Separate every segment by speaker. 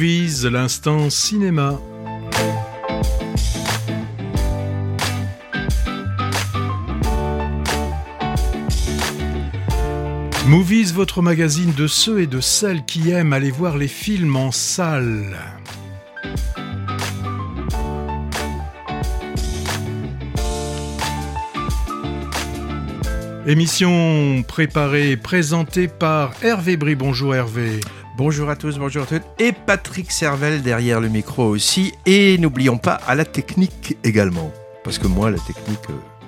Speaker 1: Movies, l'instant cinéma. Movies, votre magazine de ceux et de celles qui aiment aller voir les films en salle. Émission préparée et présentée par Hervé Brie. Bonjour Hervé.
Speaker 2: Bonjour à tous, bonjour à toutes. Et Patrick Servel derrière le micro aussi. Et n'oublions pas à la technique également. Parce que moi, la technique... Euh,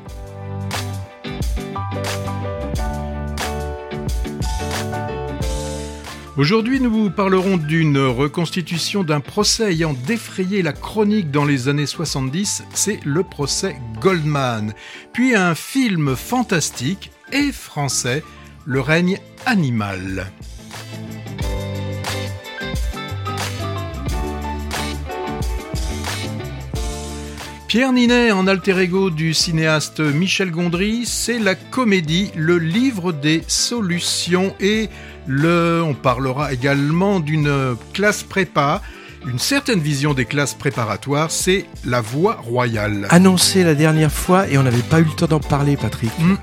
Speaker 1: Aujourd'hui, nous vous parlerons d'une reconstitution d'un procès ayant défrayé la chronique dans les années 70, c'est le procès Goldman. Puis un film fantastique et français, Le règne animal. Pierre Ninet, en alter ego du cinéaste Michel Gondry, c'est la comédie Le livre des solutions et le, on parlera également d'une classe prépa, une certaine vision des classes préparatoires, c'est la voie royale.
Speaker 2: Annoncé la dernière fois et on n'avait pas eu le temps d'en parler, Patrick. Hmm.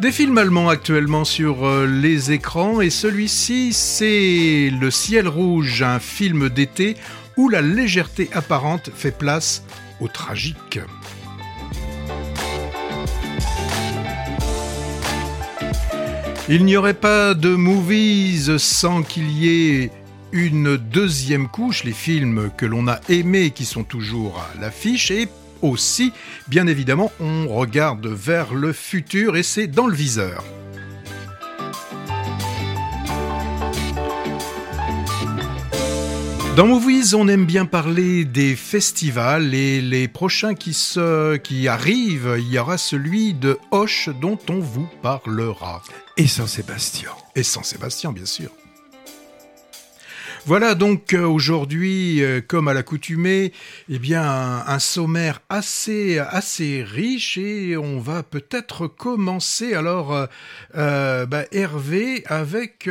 Speaker 1: Des films allemands actuellement sur euh, les écrans et celui-ci c'est Le ciel rouge, un film d'été où la légèreté apparente fait place au tragique. Il n'y aurait pas de movies sans qu'il y ait une deuxième couche, les films que l'on a aimés qui sont toujours à l'affiche, et aussi, bien évidemment, on regarde vers le futur et c'est dans le viseur. Dans Movies, on aime bien parler des festivals et les prochains qui, se, qui arrivent, il y aura celui de Hoche dont on vous parlera.
Speaker 2: Et Saint-Sébastien.
Speaker 1: Et Saint-Sébastien, bien sûr. Voilà donc euh, aujourd'hui, euh, comme à l'accoutumée, eh bien un, sommaire assez assez riche et on va peut-être commencer alors euh, bah, Hervé avec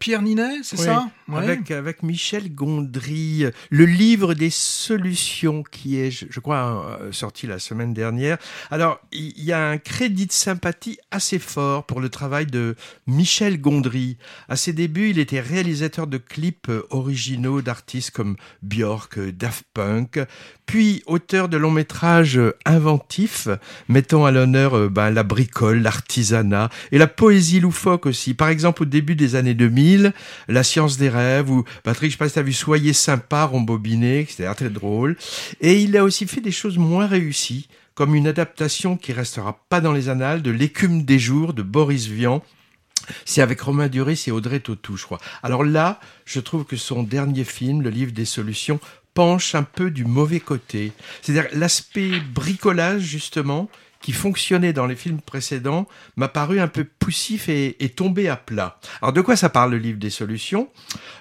Speaker 1: Pierre Ninet, c'est ça?
Speaker 2: Avec, avec Michel Gondry, le livre des solutions qui est, je, crois, sorti la semaine dernière. Alors, il y, a un crédit de sympathie assez fort pour le travail de Michel Gondry. À ses débuts, il était réalisateur de clips originaux d'artistes comme Björk, Daft Punk, puis auteur de longs métrages inventifs, mettant à l'honneur euh, ben, la bricole, l'artisanat et la poésie loufoque aussi. Par exemple, au début des années 2000, La science des rêves, ou Patrick, je sais pas si vu Soyez sympa, rembobiné, c'était très drôle. Et il a aussi fait des choses moins réussies, comme une adaptation qui restera pas dans les annales de L'écume des jours de Boris Vian, c'est avec Romain Duris et Audrey Tautou, je crois. Alors là, je trouve que son dernier film, Le Livre des Solutions, penche un peu du mauvais côté. C'est-à-dire l'aspect bricolage, justement, qui fonctionnait dans les films précédents, m'a paru un peu poussif et, tombé à plat. Alors de quoi ça parle le livre des solutions?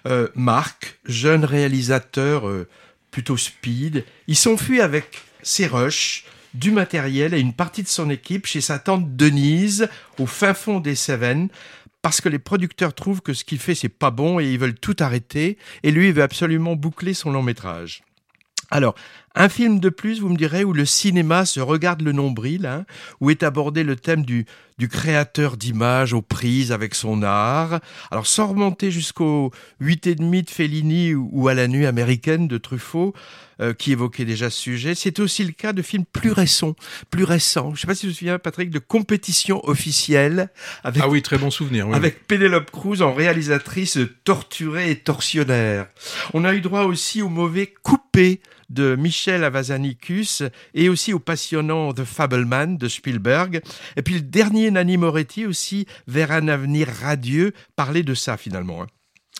Speaker 2: Euh, Marc, jeune réalisateur euh, plutôt speed, il s'enfuit avec ses rushs, du matériel et une partie de son équipe chez sa tante Denise, au fin fond des Cévennes, parce que les producteurs trouvent que ce qu'il fait c'est pas bon et ils veulent tout arrêter, et lui il veut absolument boucler son long métrage. Alors, un film de plus, vous me direz, où le cinéma se regarde le nombril, hein, où est abordé le thème du, du créateur d'images aux prises avec son art. Alors, sans remonter jusqu'au huit et demi de Fellini ou à la nuit américaine de Truffaut, euh, qui évoquait déjà ce sujet, c'est aussi le cas de films plus récents, plus récents. Je ne sais pas si vous vous souvenez, Patrick, de compétition officielle
Speaker 1: avec, ah oui, très bon souvenir,
Speaker 2: avec Penelope Cruz en réalisatrice torturée et torsionnaire. On a eu droit aussi au mauvais coupé de Michel Avazanicus et aussi au passionnant The Fableman de Spielberg. Et puis le dernier Nanni Moretti aussi, vers un avenir radieux, parlait de ça finalement.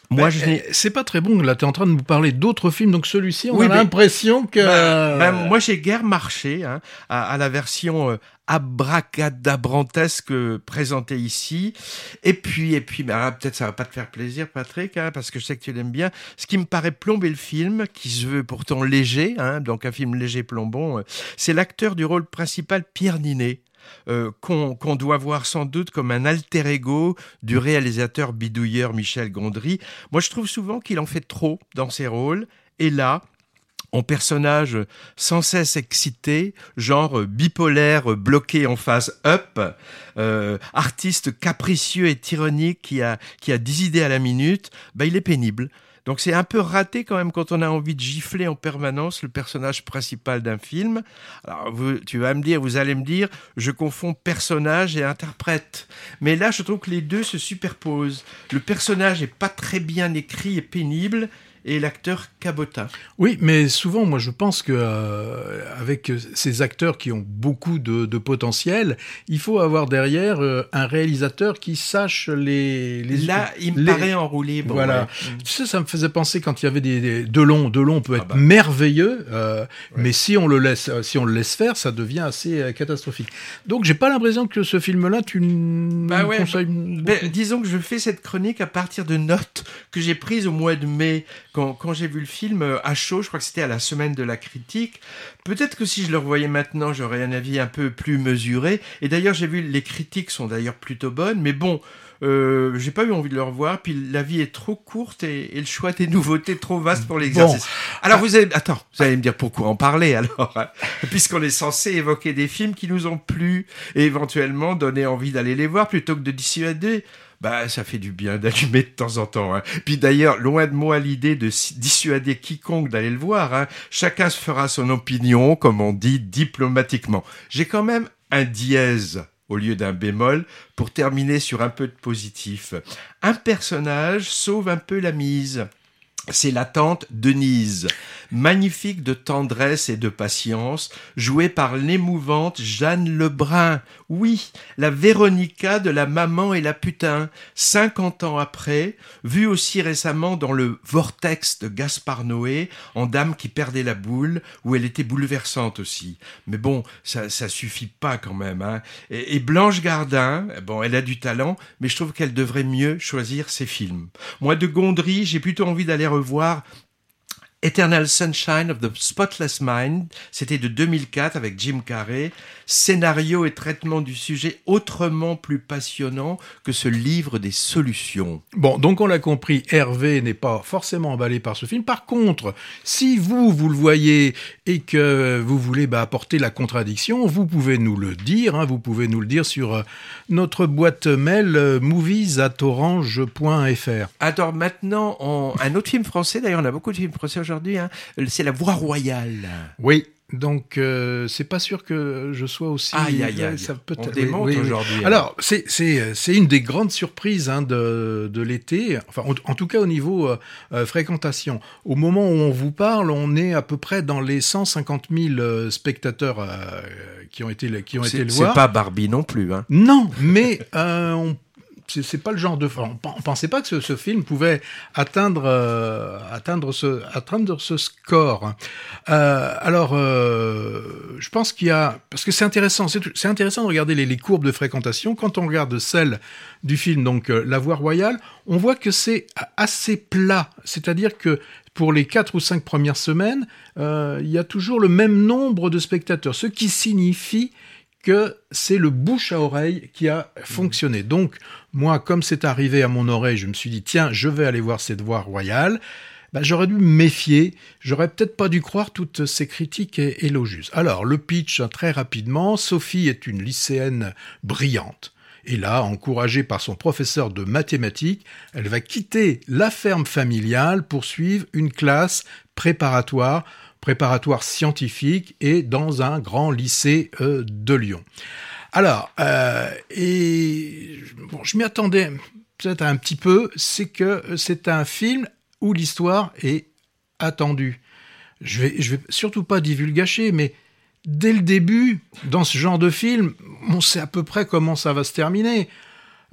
Speaker 1: Moi, je eh, c'est pas très bon. Là, tu es en train de nous parler d'autres films, donc celui-ci, on a l'impression que.
Speaker 2: Ben, ben, moi, j'ai guère marché hein, à, la version euh, abracadabrantesque présentée ici. Et puis, et puis, ben, peut-être ça va pas te faire plaisir, Patrick, hein, parce que je sais que tu l'aimes bien. Ce qui me paraît plomber le film, qui se veut pourtant léger, hein, donc un film léger plombon, euh, c'est l'acteur du rôle principal, Pierre Ninet. Euh, qu'on doit voir sans doute comme un alter ego du réalisateur bidouilleur Michel Gondry. Moi, je trouve souvent qu'il en fait trop dans ses rôles. Et là, en personnage sans cesse excité, genre bipolaire bloqué en phase up, euh, artiste capricieux et tyrannique qui a, qui a 10 idées à la minute, bah, il est pénible. Donc c'est un peu raté quand même quand on a envie de gifler en permanence le personnage principal d'un film. Alors tu vas me dire, vous allez me dire, je confonds personnage et interprète. Mais là, je trouve que les deux se superposent. Le personnage est pas très bien écrit et pénible, et l'acteur Cabota.
Speaker 1: Oui, mais souvent, moi, je pense que euh, avec ces acteurs qui ont beaucoup de, de potentiel, il faut avoir derrière euh, un réalisateur qui sache les. les
Speaker 2: Là, il me paraît enroulé.
Speaker 1: Bon, voilà. Tu sais, ça me faisait penser quand il y avait des, des Delon. Delon peut ah être bah. merveilleux, euh, ouais. mais si on le laisse, si on le laisse faire, ça devient assez catastrophique. Donc, j'ai pas l'impression que ce film-là, tu
Speaker 2: bah ouais. conseilles. Ben, disons que je fais cette chronique à partir de notes que j'ai prises au mois de mai quand, quand j'ai vu le film euh, à chaud, je crois que c'était à la semaine de la critique. Peut-être que si je le revoyais maintenant, j'aurais un avis un peu plus mesuré. Et d'ailleurs, j'ai vu les critiques sont d'ailleurs plutôt bonnes, mais bon, euh, j'ai pas eu envie de le revoir. Puis la vie est trop courte et, et le choix des nouveautés trop vaste pour l'exercice. Bon. Alors vous allez, attends, vous allez me dire pourquoi en parler alors, hein puisqu'on est censé évoquer des films qui nous ont plu et éventuellement donner envie d'aller les voir plutôt que de dissuader bah ça fait du bien d'allumer de temps en temps. Hein. Puis d'ailleurs, loin de moi l'idée de dissuader quiconque d'aller le voir. Hein. Chacun se fera son opinion, comme on dit diplomatiquement. J'ai quand même un dièse au lieu d'un bémol pour terminer sur un peu de positif. Un personnage sauve un peu la mise. C'est la tante Denise, magnifique de tendresse et de patience, jouée par l'émouvante Jeanne Lebrun. Oui, la Véronica de la maman et la putain, cinquante ans après, vue aussi récemment dans le Vortex de Gaspard Noé, en Dame qui perdait la boule, où elle était bouleversante aussi. Mais bon, ça, ça suffit pas quand même. Hein. Et, et Blanche Gardin, bon, elle a du talent, mais je trouve qu'elle devrait mieux choisir ses films. Moi, de Gondry, j'ai plutôt envie d'aller revoir Eternal Sunshine of the Spotless Mind, c'était de 2004 avec Jim Carrey. Scénario et traitement du sujet autrement plus passionnant que ce livre des solutions.
Speaker 1: Bon, donc on l'a compris, Hervé n'est pas forcément emballé par ce film. Par contre, si vous, vous le voyez et que vous voulez bah, apporter la contradiction, vous pouvez nous le dire. Hein, vous pouvez nous le dire sur euh, notre boîte mail euh, movies@orange.fr.
Speaker 2: Alors maintenant, on... un autre film français, d'ailleurs on a beaucoup de films français aujourd'hui, hein, c'est La Voix Royale.
Speaker 1: Oui, donc euh, c'est pas sûr que je sois aussi.
Speaker 2: Aïe aïe aïe.
Speaker 1: Ça
Speaker 2: peut On démonte oui, oui, aujourd'hui.
Speaker 1: Oui. Alors c'est c'est c'est une des grandes surprises hein, de de l'été. Enfin en, en, tout cas au niveau euh, euh, fréquentation. Au moment où on vous parle, on est à peu près dans les 150 000 spectateurs euh, qui ont été qui ont été le voir.
Speaker 2: C'est pas Barbie non plus. Hein.
Speaker 1: Non, mais euh, on c'est pas le genre de on, on pensait pas que ce, film pouvait atteindre euh, ce score. Euh, alors euh, je pense qu'il y a parce que c'est intéressant c'est intéressant de regarder les, courbes de fréquentation. Quand on regarde celle du film donc la voie royale on voit que c'est assez plat. C'est-à-dire que pour les quatre ou cinq premières semaines, il y a toujours le même nombre de spectateurs, ce qui signifie que c'est le bouche à oreille qui a fonctionné. Donc, moi, comme c'est arrivé à mon oreille, je me suis dit, tiens, je vais aller voir cette voix royale. Ben, j'aurais dû me méfier, j'aurais peut-être pas dû croire toutes ces critiques élogieuses. Alors, le pitch, très rapidement, Sophie est une lycéenne brillante. Et là, encouragée par son professeur de mathématiques, elle va quitter la ferme familiale pour suivre une classe préparatoire préparatoire scientifique et dans un grand lycée euh, de Lyon. Alors, euh, et bon, je m'y attendais peut-être un petit peu, c'est que c'est un film où l'histoire est attendue. Je vais, je vais surtout pas divulgacher, mais dès le début, dans ce genre de film, on sait à peu près comment ça va se terminer.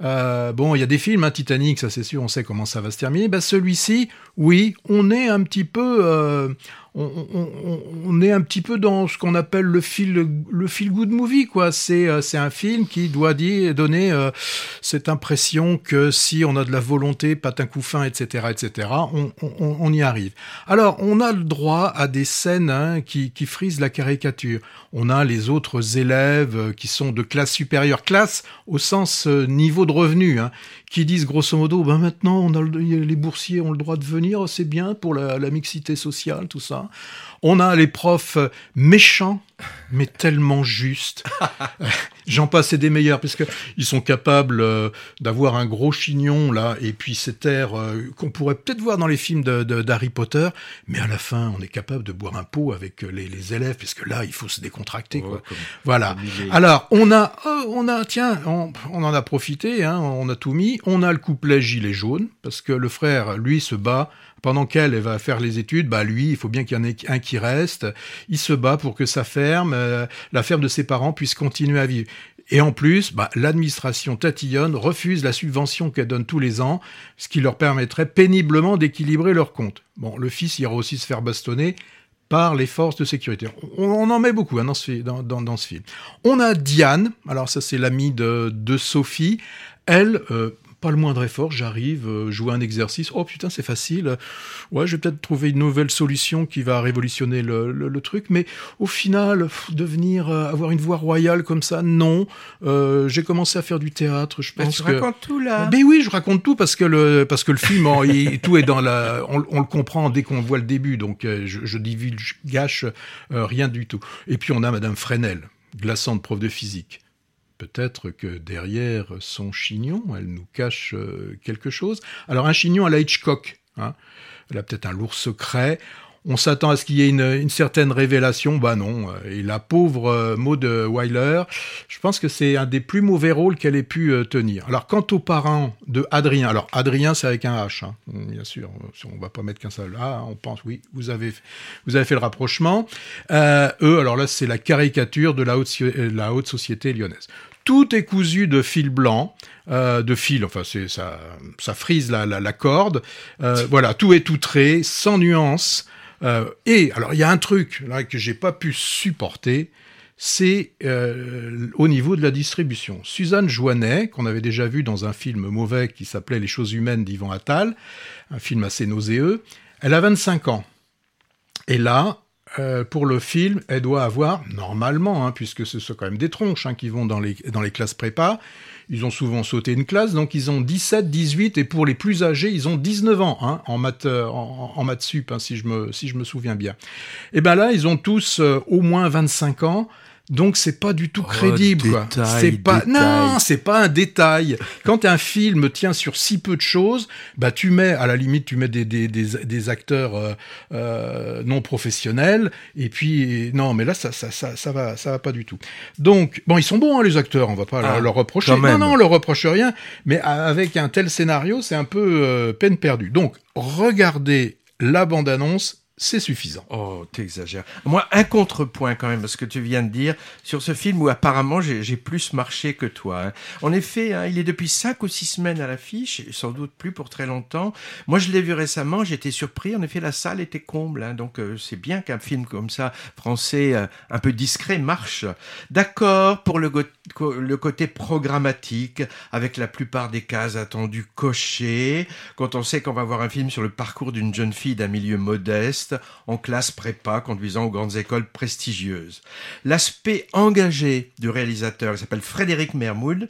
Speaker 1: Euh, bon, il y a des films, hein, Titanic, ça c'est sûr, on sait comment ça va se terminer. Ben, Celui-ci, oui, on est un petit peu, euh, on, est un petit peu dans ce qu'on appelle le feel, le feel good movie, quoi. C'est, euh, un film qui doit dire, donner euh, cette impression que si on a de la volonté, patin coup fin, etc., etc., on, on, y arrive. Alors, on a le droit à des scènes hein, qui, qui frisent la caricature. On a les autres élèves qui sont de classe supérieure, classe au sens niveau de revenu, hein, qui disent grosso modo, ben maintenant, on a le, les boursiers ont le droit de venir, c'est bien pour la, mixité sociale, tout ça. On a les profs méchants, mais tellement justes. J'en passe et des meilleurs, parce que ils sont capables euh, d'avoir un gros chignon, là, et puis cet air euh, qu'on pourrait peut-être voir dans les films d'Harry Potter, mais à la fin, on est capable de boire un pot avec les, les élèves, parce que là, il faut se décontracter, quoi. Comme, voilà. Comme Alors, on a, oh, on a, tiens, on, on en a profité, hein, on a tout mis. On a le couplet gilet jaune, parce que le frère, lui, se bat pendant qu'elle va faire les études, bah lui, il faut bien qu'il y en ait un qui reste. Il se bat pour que sa ferme, euh, la ferme de ses parents, puisse continuer à vivre. Et en plus, bah, l'administration tatillonne refuse la subvention qu'elle donne tous les ans, ce qui leur permettrait péniblement d'équilibrer leurs comptes. Bon, le fils ira aussi se faire bastonner par les forces de sécurité. On, en met beaucoup hein, dans, ce, film. On a Diane, alors ça c'est l'amie de, de, Sophie. Elle, euh, pas le moindre effort, j'arrive, euh, jouer un exercice, oh putain c'est facile, ouais je vais peut-être trouver une nouvelle solution qui va révolutionner le, le, le truc, mais au final, pff, devenir, euh, avoir une voix royale comme ça, non, euh, j'ai commencé à faire du théâtre, je pense
Speaker 2: tu
Speaker 1: que...
Speaker 2: racontes tout là.
Speaker 1: Ben oui, je raconte tout parce que le, parce que le film, il, tout est dans la... On, on, le comprend dès qu'on voit le début, donc euh, je, je divulge, gâche rien du tout. Et puis on a Madame Fresnel, glaçante prof de physique peut-être que derrière son chignon, elle nous cache euh, quelque chose. Alors un chignon à la Hitchcock, hein. elle a peut-être un lourd secret. On s'attend à ce qu'il y ait une, une, certaine révélation, bah non. Et la pauvre euh, Maud Weiler, je pense que c'est un des plus mauvais rôles qu'elle ait pu euh, tenir. Alors quant aux parents de Adrien, alors Adrien c'est avec un H, hein, bien sûr, on va pas mettre qu'un seul là, on pense oui, vous avez vous avez fait le rapprochement. Euh, eux, alors là c'est la caricature de la haute, la haute société lyonnaise tout est cousu de fil blanc, euh, de fil, enfin ça, ça frise la, la, la corde. Euh, voilà, tout est outré, sans nuance. Euh, et alors il y a un truc là que j'ai pas pu supporter, c'est euh, au niveau de la distribution. Suzanne Joannet, qu'on avait déjà vu dans un film mauvais qui s'appelait Les choses humaines d'Yvan Attal, un film assez nauséeux, elle a 25 ans. Et là, euh, pour le film, elle doit avoir, normalement, hein, puisque ce sont quand même des tronches hein, qui vont dans les, dans les classes prépa, ils ont souvent sauté une classe, donc ils ont 17, 18, et pour les plus âgés, ils ont 19 ans hein, en maths en, en sup, hein, si, je me, si je me souviens bien. Et ben là, ils ont tous euh, au moins 25 ans, donc c'est pas du tout crédible.
Speaker 2: Oh, détail,
Speaker 1: c'est pas
Speaker 2: détail.
Speaker 1: non, c'est pas un détail. Quand un film tient sur si peu de choses, bah tu mets à la limite tu mets des des, des, des acteurs euh, euh, non professionnels et puis non mais là ça ça ça ça va ça va pas du tout. Donc bon ils sont bons hein, les acteurs, on va pas ah, leur reprocher. Non non, on leur reproche rien, mais avec un tel scénario, c'est un peu euh, peine perdue. Donc regardez la bande annonce c'est suffisant.
Speaker 2: Oh, t'exagères. Moi, un contrepoint quand même, ce que tu viens de dire, sur ce film où apparemment j'ai plus marché que toi. Hein. En effet, hein, il est depuis cinq ou six semaines à l'affiche, sans doute plus pour très longtemps. Moi, je l'ai vu récemment, j'étais surpris. En effet, la salle était comble, hein, donc euh, c'est bien qu'un film comme ça, français, euh, un peu discret, marche. D'accord pour le, le côté programmatique, avec la plupart des cases attendues cochées, quand on sait qu'on va voir un film sur le parcours d'une jeune fille d'un milieu modeste, en classe prépa conduisant aux grandes écoles prestigieuses. L'aspect engagé du réalisateur, il s'appelle Frédéric Mermoud,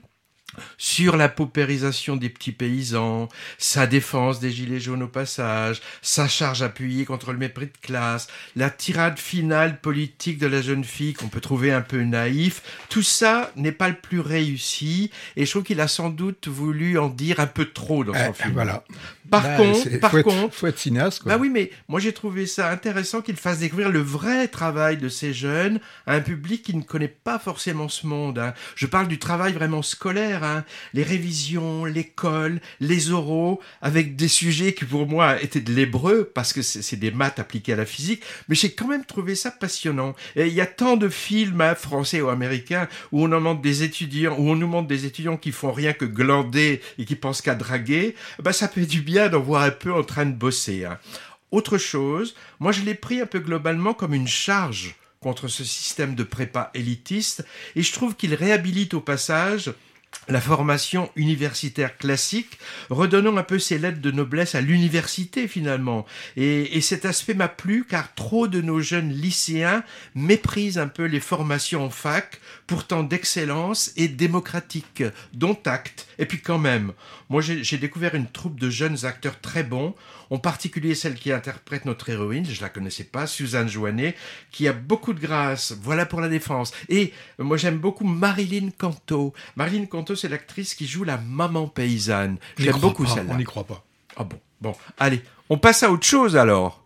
Speaker 2: sur la paupérisation des petits paysans, sa défense des gilets jaunes au passage, sa charge appuyée contre le mépris de classe, la tirade finale politique de la jeune fille qu'on peut trouver un peu naïf, tout ça n'est pas le plus réussi et je trouve qu'il a sans doute voulu en dire un peu trop dans son
Speaker 1: eh,
Speaker 2: film.
Speaker 1: Voilà.
Speaker 2: Par bah, contre, par
Speaker 1: faut être,
Speaker 2: contre,
Speaker 1: faut être cinéaste. Quoi.
Speaker 2: Bah oui, mais moi j'ai trouvé ça intéressant qu'il fasse découvrir le vrai travail de ces jeunes à un public qui ne connaît pas forcément ce monde. Hein. Je parle du travail vraiment scolaire, hein. les révisions, l'école, les oraux, avec des sujets qui pour moi étaient de l'hébreu parce que c'est des maths appliquées à la physique, mais j'ai quand même trouvé ça passionnant. Et il y a tant de films hein, français ou américains où on en montre des étudiants, où on nous montre des étudiants qui font rien que glander et qui pensent qu'à draguer. Bah ça fait du bien d'en voir un peu en train de bosser. Hein. Autre chose, moi je l'ai pris un peu globalement comme une charge contre ce système de prépa élitiste et je trouve qu'il réhabilite au passage la formation universitaire classique, redonnant un peu ses lettres de noblesse à l'université finalement. Et, cet aspect m'a plu car trop de nos jeunes lycéens méprisent un peu les formations en fac, pourtant d'excellence et démocratiques, dont acte. Et puis quand même, moi j'ai découvert une troupe de jeunes acteurs très bons, en particulier celle qui interprète notre héroïne, je la connaissais pas, Suzanne Joannet, qui a beaucoup de grâce. Voilà pour la défense. Et moi j'aime beaucoup Marilyn Canto. Marilyn Canto, c'est l'actrice qui joue la maman paysanne. J'aime beaucoup celle-là.
Speaker 1: On n'y croit pas.
Speaker 2: Ah bon. Bon, allez, on passe à autre chose alors.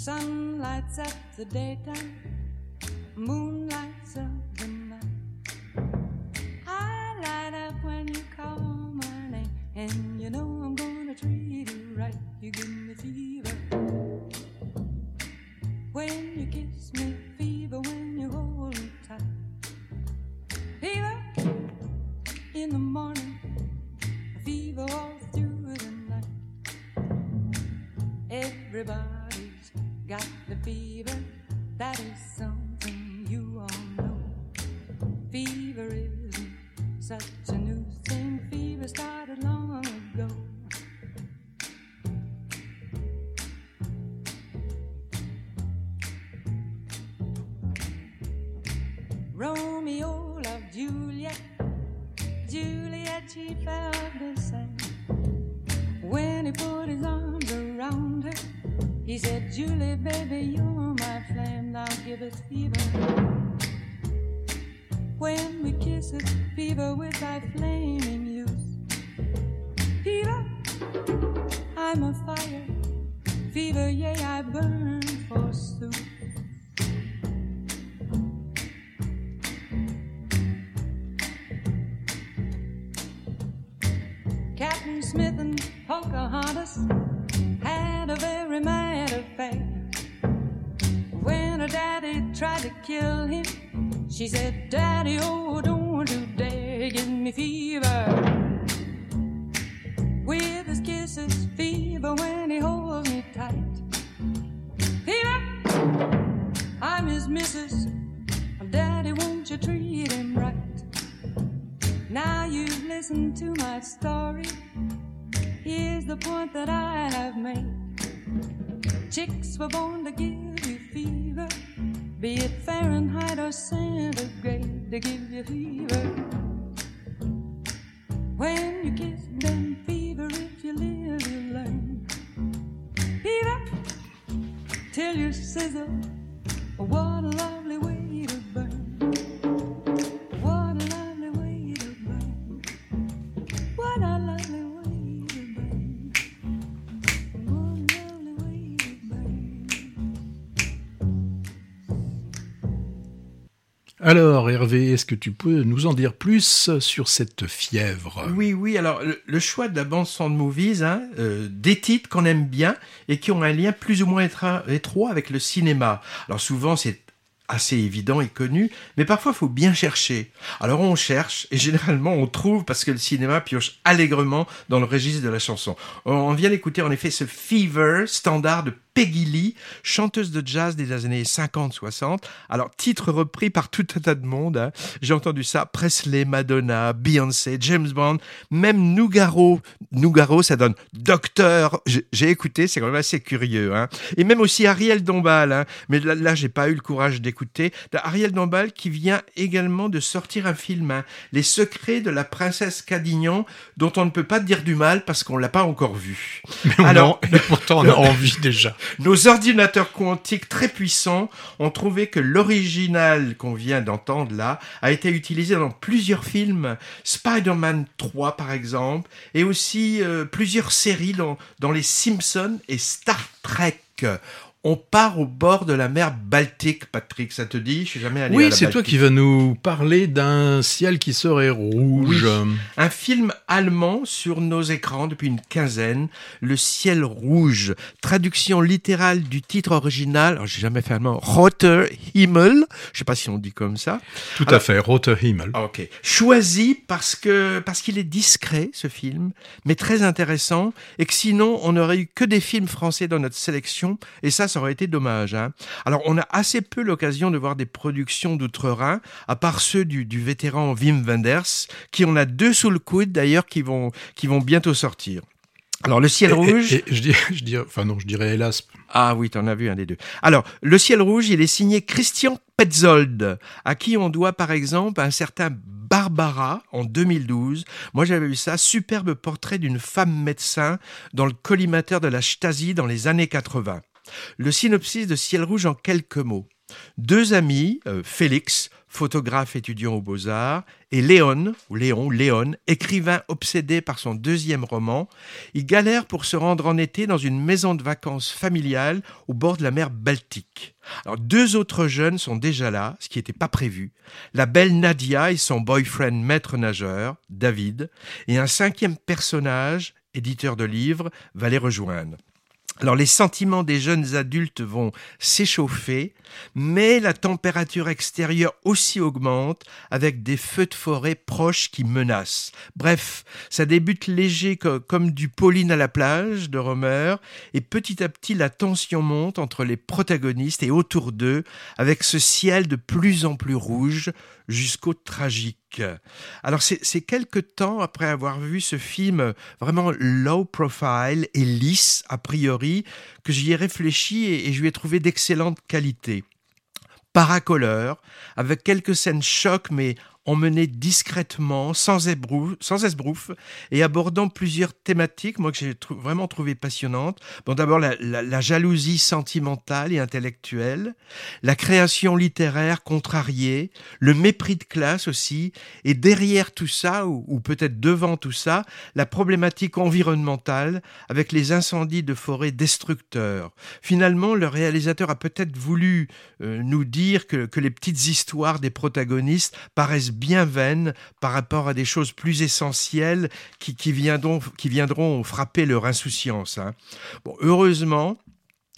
Speaker 2: Sun lights up the daytime, moon lights up the night. I light up when you call my name, and you know I'm gonna treat you right. You give me fever when you kiss me, fever you kiss them, fever, if you live, you learn. Fever, till you sizzle. What a lovely
Speaker 1: Alors Hervé, est-ce que tu peux nous en dire plus sur cette fièvre?
Speaker 2: Oui, oui. Alors le, choix de la bande son de movies, hein, euh, des titres qu'on aime bien et qui ont un lien plus ou moins étroit avec le cinéma. Alors souvent c'est assez évident et connu, mais parfois faut bien chercher. Alors on cherche et généralement on trouve parce que le cinéma pioche allègrement dans le registre de la chanson. On vient d'écouter en effet ce Fever standard de Peggy Lee, chanteuse de jazz des années 50-60. Alors, titre repris par tout un tas de monde. Hein. J'ai entendu ça. Presley, Madonna, Beyoncé, James Bond, même Nougaro. Nougaro, ça donne docteur. J'ai écouté, c'est quand même assez curieux. Hein. Et même aussi Ariel Dombal. Hein. Mais là, là j'ai pas eu le courage d'écouter. Ariel Dombal qui vient également de sortir un film, hein. Les secrets de la princesse Cadignan, dont on ne peut pas dire du mal parce qu'on l'a pas encore vu.
Speaker 1: Mais Alors, et pourtant on a envie déjà.
Speaker 2: Nos ordinateurs quantiques très puissants ont trouvé que l'original qu'on vient d'entendre là a été utilisé dans plusieurs films, Spider-Man 3 par exemple, et aussi euh, plusieurs séries dans, dans Les Simpsons et Star Trek. On part au bord de la mer Baltique, Patrick, ça te dit? Je suis jamais allé
Speaker 1: Oui, c'est toi qui vas nous parler d'un ciel qui serait rouge.
Speaker 2: Un film allemand sur nos écrans depuis une quinzaine, Le ciel rouge. Traduction littérale du titre original, alors j'ai jamais fait allemand, Roter Himmel, je sais pas si on dit comme ça.
Speaker 1: Tout
Speaker 2: Alors-
Speaker 1: à fait, Roter Himmel.
Speaker 2: Ah, Ok. Choisi parce que parce qu'il est discret ce film, mais très intéressant, et que sinon on n'aurait eu que des films français dans notre sélection, et ça, ça aurait été dommage. Hein. Alors on a assez peu l'occasion de voir des productions d'outre-Rhin, à part ceux du, du vétéran Wim Wenders, qui en a deux sous le coude d'ailleurs, qui vont qui vont bientôt sortir. Alors le ciel
Speaker 1: Et-
Speaker 2: rouge.
Speaker 1: et- et je, dirais, je dirais- enfin non, je dirais hélas.
Speaker 2: Ah oui, t'en as vu un des deux. Alors, Le ciel rouge, il est signé Christian Petzold, à qui on doit par exemple un certain Barbara en 2012. Moi j'avais vu ça, superbe portrait d'une femme médecin dans le collimateur de la Stasi dans les années 80. Le synopsis de Ciel rouge en quelques mots. Deux amis, euh, Félix, photographe étudiant aux Beaux-Arts, et Léon, Léon, Léon, écrivain obsédé par son deuxième roman, ils galèrent pour se rendre en été dans une maison de vacances familiale au bord de la mer Baltique. Alors, deux autres jeunes sont déjà là, ce qui n'était pas prévu. La belle Nadia et son boyfriend maître nageur, David, et un cinquième personnage, éditeur de livres, va les rejoindre. Alors les sentiments des jeunes adultes vont s'échauffer, mais la température extérieure aussi augmente avec des feux de forêt proches qui menacent. Bref, ça débute léger co- comme du Pauline à la plage de Romer, et petit à petit la tension monte entre les protagonistes et autour d'eux, avec ce ciel de plus en plus rouge jusqu'au tragique. Alors c'est quelques temps après avoir vu ce film vraiment low profile et lisse a priori que j'y ai réfléchi et, je lui ai trouvé d'excellente qualité. Paracoleur, avec quelques scènes chocs mais emmenées discrètement, sans esbrouf, sans esbrouf, et abordant plusieurs thématiques, moi que j'ai vraiment trouvé passionnantes. Bon, d'abord la, jalousie sentimentale et intellectuelle, la création littéraire contrariée, le mépris de classe aussi, et derrière tout ça, ou, ou peut-être devant tout ça, la problématique environnementale avec les incendies de forêt destructeurs. Finalement, le réalisateur a peut-être voulu euh, nous dire que, que les petites histoires des protagonistes paraissent bien vaines par rapport à des choses plus essentielles qui, qui, viendront, qui viendront frapper leur insouciance. hein. Bon, heureusement,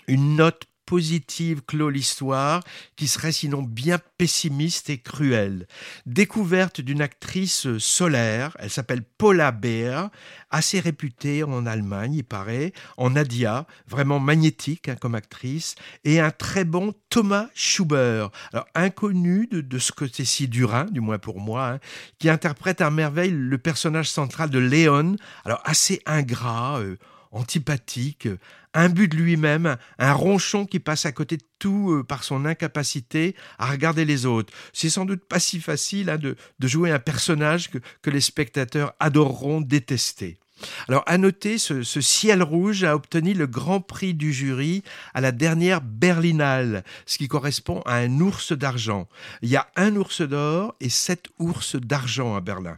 Speaker 2: une note positive clôt l'histoire, qui serait sinon bien pessimiste et cruelle. Découverte d'une actrice solaire, elle s'appelle Paula Beer, assez réputée en Allemagne, il paraît, en Nadia, vraiment magnétique hein, comme actrice, et un très bon Thomas Schubert, alors inconnu de, de ce côté-ci du Rhin, du moins pour moi, hein, qui interprète à merveille le personnage central de Léon, alors assez ingrat, euh, antipathique, imbu de lui-même, un ronchon qui passe à côté de tout euh, par son incapacité à regarder les autres. C'est sans doute pas si facile hein, de, jouer un personnage que, les spectateurs adoreront détester. Alors, à noter, ce ciel rouge a obtenu le grand prix du jury à la dernière Berlinale, ce qui correspond à un ours d'argent. Il y a un ours d'or et sept ours d'argent à Berlin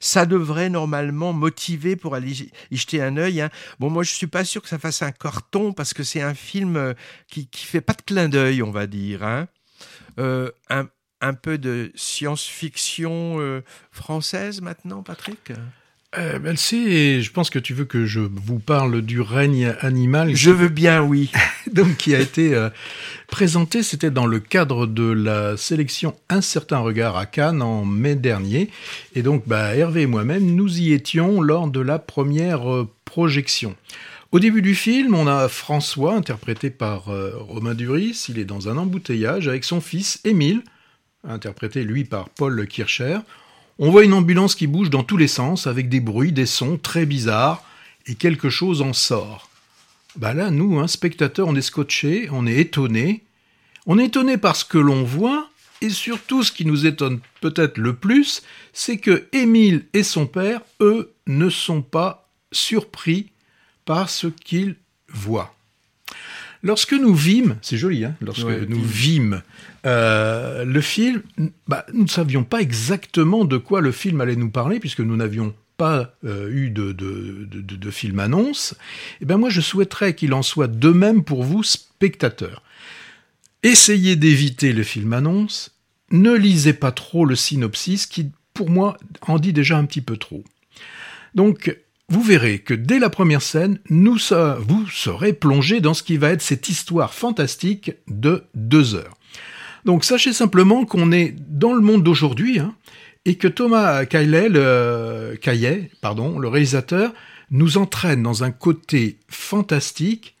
Speaker 2: ça devrait normalement motiver pour aller y jeter un œil. hein. Bon, moi, je suis pas sûr que ça fasse un carton parce que c'est un film euh, qui, qui fait pas de clin d'œil, on va dire. hein. Euh, un, un peu de science-fiction euh, française maintenant, Patrick?
Speaker 1: Euh, je pense que tu veux que je vous parle du règne animal.
Speaker 2: Je veux bien, oui.
Speaker 1: donc qui a été euh, présenté, c'était dans le cadre de la sélection Un certain regard à Cannes en mai dernier. Et donc bah, Hervé et moi-même, nous y étions lors de la première euh, projection. Au début du film, on a François, interprété par Romain Duris. Il est dans un embouteillage avec son fils Émile, interprété lui par Paul Kircher. On voit une ambulance qui bouge dans tous les sens avec des bruits, des sons très bizarres et quelque chose en sort. Bah là, nous, un spectateur, on est scotché, on est étonné. On est étonné par ce que l'on voit, et surtout ce qui nous étonne peut-être le plus, c'est que Émile et son père, eux, ne sont pas surpris par ce qu'ils voient. Lorsque nous vîmes, c'est joli, hein, lorsque
Speaker 2: Ouais,
Speaker 1: nous
Speaker 2: vîmes.
Speaker 1: Euh, le film, bah, nous ne savions pas exactement de quoi le film allait nous parler, puisque nous n'avions pas euh, eu de, film annonce. Et ben moi, je souhaiterais qu'il en soit de même pour vous, spectateurs. Essayez d'éviter le film annonce. Ne lisez pas trop le synopsis, qui, pour moi, en dit déjà un petit peu trop. Donc, vous verrez que dès la première scène, vous serez plongé dans ce qui va être cette histoire fantastique de deux heures. Donc, sachez simplement qu'on est dans le monde d'aujourd'hui, hein, et que Thomas Caillet, le, Caillet, pardon, le réalisateur, nous entraîne dans un côté fantastique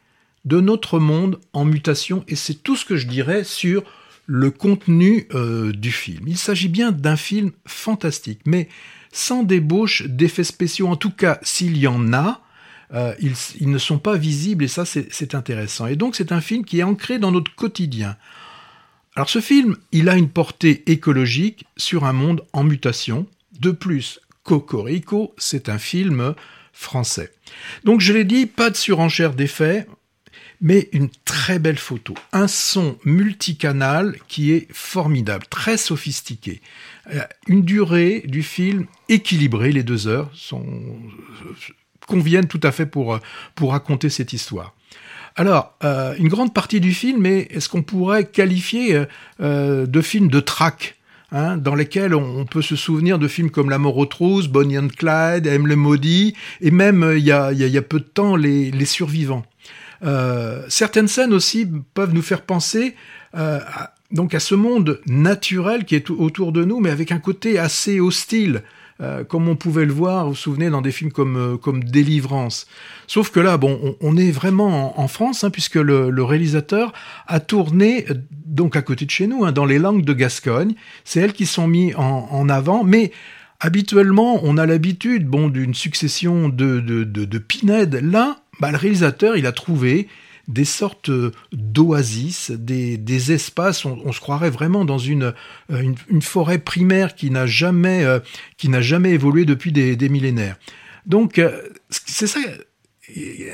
Speaker 1: de notre monde en mutation, et c'est tout ce que je dirais sur le contenu euh, du film. Il s'agit bien d'un film fantastique, mais sans débauche d'effets spéciaux. En tout cas, s'il y en a, euh, ils, ne sont pas visibles, et ça, c'est intéressant. Et donc, c'est un film qui est ancré dans notre quotidien. Alors, ce film, il a une portée écologique sur un monde en mutation. De plus, Cocorico, c'est un film français. Donc, je l'ai dit, pas de surenchère d'effets, mais une très belle photo. Un son multicanal qui est formidable, très sophistiqué. Euh, Une durée du film équilibrée, les deux heures sont, conviennent tout à fait pour, pour raconter cette histoire. Alors, euh, une grande partie du film est, est ce qu'on pourrait qualifier euh, euh, de film de traque, hein, dans lesquels on, peut se souvenir de films comme La mort aux trousses, Bonnie and Clyde, M. le maudit, et même il y, a, peu de temps, Les, survivants. Certaines scènes aussi peuvent nous faire penser à, donc à ce monde naturel qui est au- autour de nous, mais avec un côté assez hostile, euh, comme on pouvait le voir, vous vous souvenez, dans des films comme, euh, comme Délivrance. Sauf que là, bon, on, est vraiment en, France, hein, puisque le, réalisateur a tourné euh, donc à côté de chez nous, hein, dans les langues de Gascogne. C'est elles qui sont mis en, avant, mais habituellement, on a l'habitude, bon, d'une succession de, de, de. Là, bah, le réalisateur, il a trouvé des sortes euh, d'oasis, des, des espaces. On, se croirait vraiment dans une, euh, une, une forêt primaire qui n'a jamais, euh, qui n'a jamais évolué depuis des, des millénaires. Donc, c'est ça.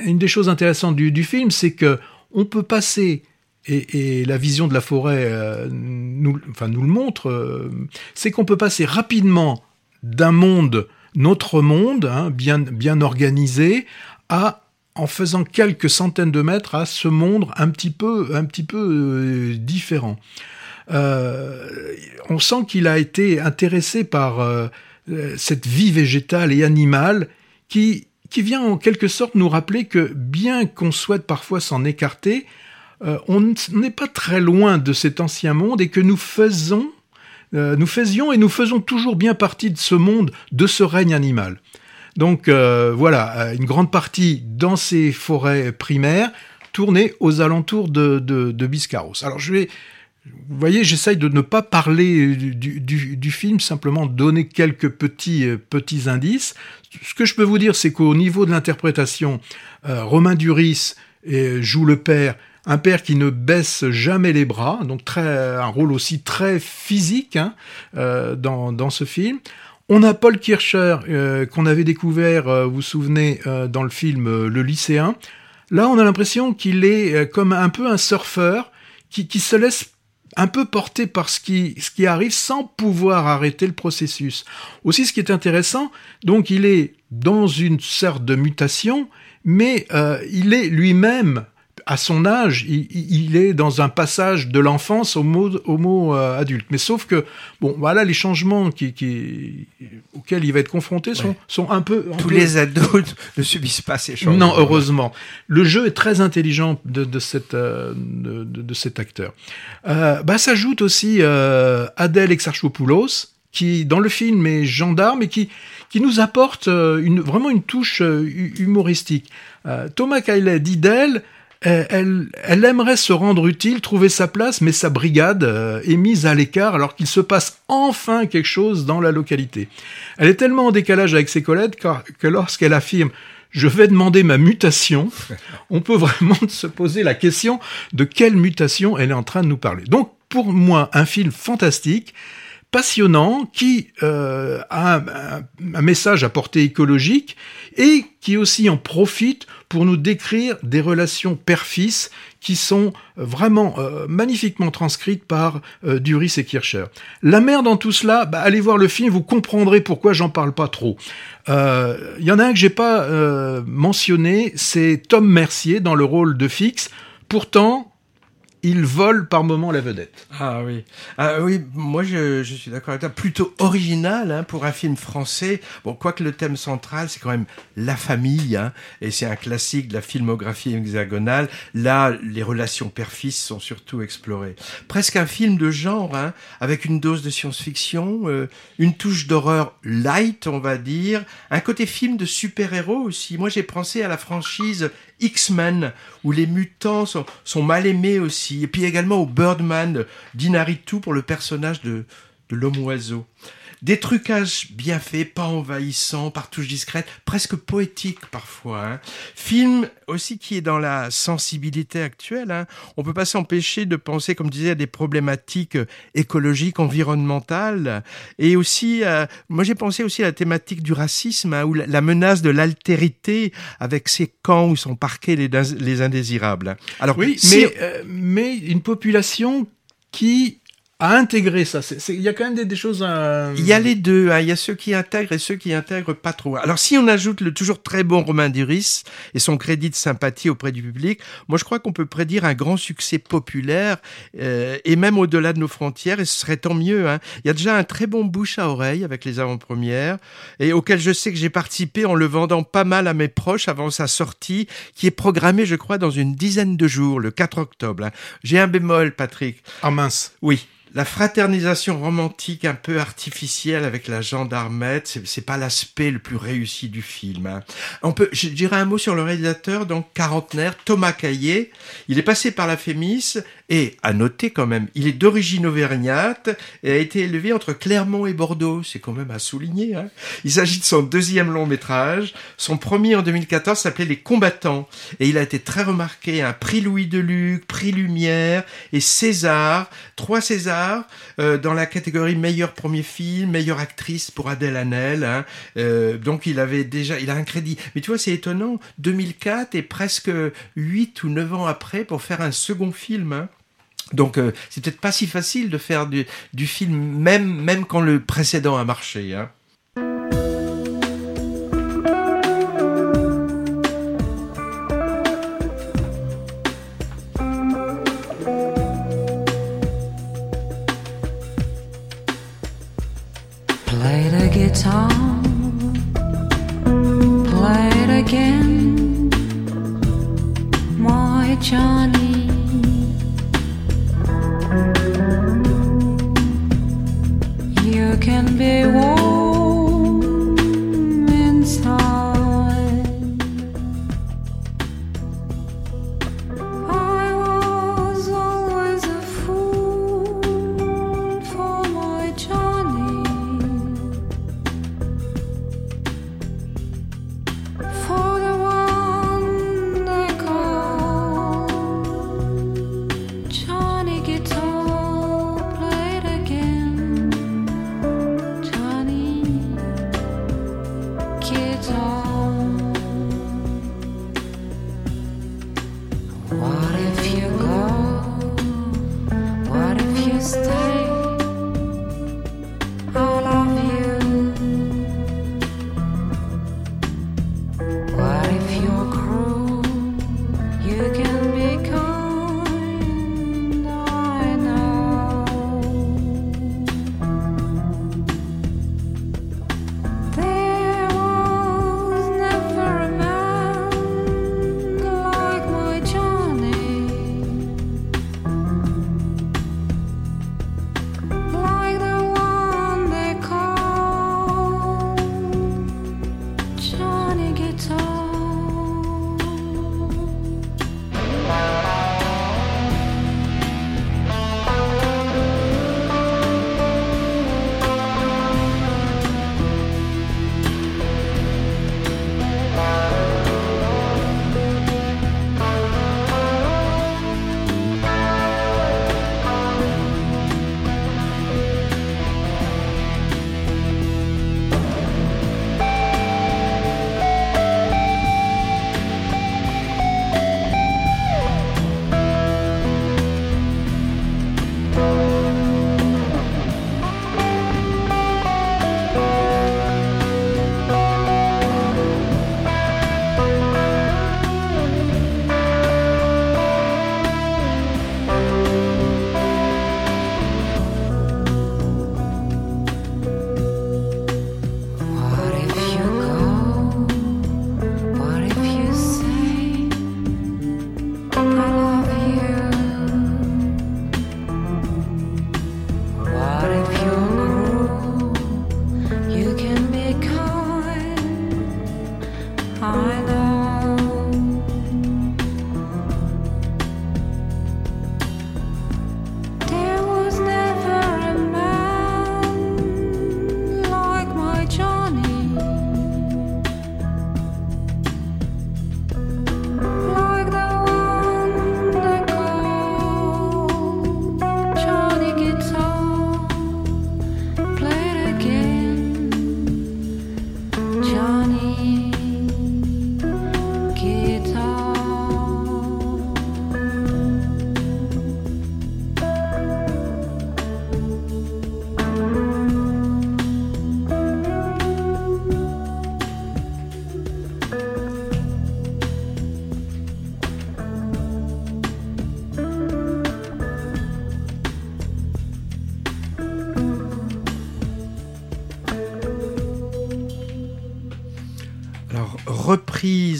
Speaker 1: Une des choses intéressantes du, du film, c'est que on peut passer et, et la vision de la forêt nous, enfin, nous le montre, c'est qu'on peut passer rapidement d'un monde, notre monde, hein, bien, bien organisé, à en faisant quelques centaines de mètres à ce monde un petit peu, un petit peu euh, différent. Euh, on sent qu'il a été intéressé par euh, cette vie végétale et animale qui, vient en quelque sorte nous rappeler que bien qu'on souhaite parfois s'en écarter, on n'est pas très loin de cet ancien monde et que nous faisons, nous faisions et nous faisons toujours bien partie de ce monde, de ce règne animal. Donc euh, voilà, une grande partie dans ces forêts primaires, tournées aux alentours de, Biscarros. Alors je vais, vous voyez, j'essaye de ne pas parler du, film, simplement donner quelques petits, euh, petits indices. Ce que je peux vous dire, c'est qu'au niveau de l'interprétation, euh, Romain Duris joue le père, un père qui ne baisse jamais les bras, donc très, un rôle aussi très physique hein, euh, dans, dans ce film. On a Paul Kircher, euh, qu'on avait découvert, euh, vous vous souvenez, euh, dans le film Le lycéen. Là, on a l'impression qu'il est comme un peu un surfeur qui, qui, se laisse un peu porter par ce qui, ce qui arrive sans pouvoir arrêter le processus. Aussi, ce qui est intéressant, donc il est dans une sorte de mutation, mais il est lui-même à son âge, il, il, est dans un passage de l'enfance au mot, au mot euh, adulte. Mais sauf que, bon, voilà, les changements qui, qui, auxquels il va être confronté sont, ouais. sont un peu... Un
Speaker 2: Tous
Speaker 1: peu...
Speaker 2: les ados ne subissent pas ces changements.
Speaker 1: Non, heureusement. Le jeu est très intelligent de, de, cette, euh, de, de, cet acteur. Euh, bah, s'ajoute aussi euh, Adèle Exarchopoulos, qui, dans le film, est gendarme et qui, qui nous apporte une, vraiment une touche humoristique. Thomas Caillet dit d'elle elle, elle, aimerait se rendre utile, trouver sa place, mais sa brigade euh, est mise à l'écart alors qu'il se passe enfin quelque chose dans la localité. Elle est tellement en décalage avec ses collègues que lorsqu'elle affirme je vais demander ma mutation, on peut vraiment se poser la question de quelle mutation elle est en train de nous parler. Donc pour moi, un film fantastique, passionnant qui euh, a un, message à portée écologique et qui aussi en profite pour nous décrire des relations père-fils qui sont vraiment euh, magnifiquement transcrites par euh, Duris et Kircher. La mère dans tout cela, bah, allez voir le film, vous comprendrez pourquoi j'en parle pas trop. Il euh, y en a un que j'ai pas euh, mentionné, c'est Tom Mercier dans le rôle de Fix. Pourtant, il vole par moment la vedette.
Speaker 2: Ah oui, ah oui, moi je, je suis d'accord avec toi. Plutôt original hein, pour un film français. Bon, quoique le thème central, c'est quand même la famille, hein, et c'est un classique de la filmographie hexagonale. Là, les relations père-fils sont surtout explorées. Presque un film de genre, hein, avec une dose de science-fiction, euh, une touche d'horreur light, on va dire, un côté film de super-héros aussi. Moi, j'ai pensé à la franchise X-Men, où les mutants sont, mal aimés aussi. Et puis également au Birdman d'Inaritu pour le personnage de, de l'homme-oiseau. Des trucages bien faits, pas envahissants, par touches discrètes, presque poétiques parfois. Hein. Film aussi qui est dans la sensibilité actuelle. Hein. On peut pas s'empêcher de penser, comme je disais, à des problématiques écologiques, environnementales, et aussi, euh, moi j'ai pensé aussi à la thématique du racisme, hein, ou la, menace de l'altérité avec ces camps où sont parqués les, les indésirables.
Speaker 1: Alors oui, si... mais, euh, mais une population qui à intégrer ça. Il y a quand même des, des choses. À...
Speaker 2: Il y a les deux. Hein. Il y a ceux qui intègrent et ceux qui intègrent pas trop. Alors si on ajoute le toujours très bon Romain Duris et son crédit de sympathie auprès du public, moi je crois qu'on peut prédire un grand succès populaire euh, et même au-delà de nos frontières. Et ce serait tant mieux. Hein. Il y a déjà un très bon bouche à oreille avec les avant-premières et auquel je sais que j'ai participé en le vendant pas mal à mes proches avant sa sortie, qui est programmée, je crois, dans une dizaine de jours, le 4 octobre. Hein. J'ai un bémol, Patrick.
Speaker 1: Ah mince.
Speaker 2: Oui la fraternisation romantique un peu artificielle avec la gendarmette, c'est pas l'aspect le plus réussi du film. Hein. On peut, je dirais un mot sur le réalisateur, donc quarantenaire, Thomas Caillé. Il est passé par la Fémis et, à noter quand même, il est d'origine auvergnate et a été élevé entre Clermont et Bordeaux. C'est quand même à souligner. Hein. Il s'agit de son deuxième long métrage. Son premier en 2014 s'appelait Les Combattants et il a été très remarqué. Un prix Louis Deluc, prix Lumière et César, trois Césars euh, dans la catégorie meilleur premier film, meilleure actrice pour Adèle Hanel. Hein. Euh, donc il avait déjà, il a un crédit. Mais tu vois, c'est étonnant. 2004 et presque 8 ou 9 ans après pour faire un second film. Hein. Donc euh, c'est peut-être pas si facile de faire du, film même même quand le précédent a marché. Hein.
Speaker 3: Can be warm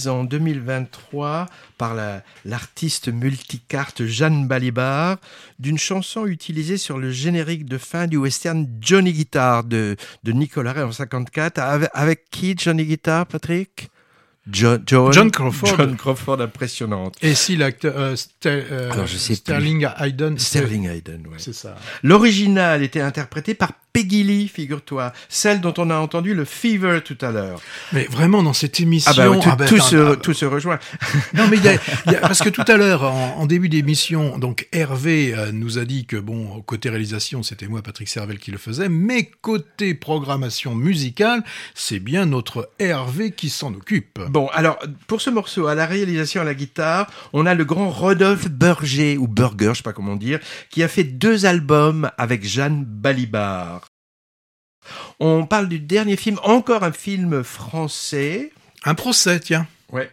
Speaker 2: reprise en 2023 par la- l'artiste multicarte Jeanne Balibar d'une chanson utilisée sur le générique de fin du western Johnny Guitar de, de Nicolas Ray en 54. Avec, avec qui Johnny Guitar, Patrick? John, John,
Speaker 1: John Crawford.
Speaker 2: John Crawford, impressionnante.
Speaker 1: Et si l'acteur euh, euh. Sterling Hayden,
Speaker 2: Sterling Hayden, ouais.
Speaker 1: c'est ça.
Speaker 2: L'original était interprété par Peggy Lee, figure-toi, celle dont on a entendu le Fever tout à l'heure.
Speaker 1: Mais vraiment dans cette émission,
Speaker 2: Ah bah, tout,
Speaker 1: ah bah,
Speaker 2: tout
Speaker 1: attends,
Speaker 2: se,
Speaker 1: ah,
Speaker 2: tout se rejoint.
Speaker 1: Non, mais y a, il y a- parce que tout à l'heure, en, en début d'émission, donc Hervé euh, nous a dit que bon, côté réalisation, c'était moi, Patrick Servel, qui le faisait, mais côté programmation musicale, c'est bien notre Hervé qui s'en occupe.
Speaker 2: Bon, alors, pour ce morceau, à la réalisation à la guitare, on a le grand Rodolphe Burger, ou Burger, je sais pas comment dire, qui a fait deux albums avec Jeanne Balibar. On parle du dernier film, encore un film français.
Speaker 1: Un procès, tiens.
Speaker 2: Ouais.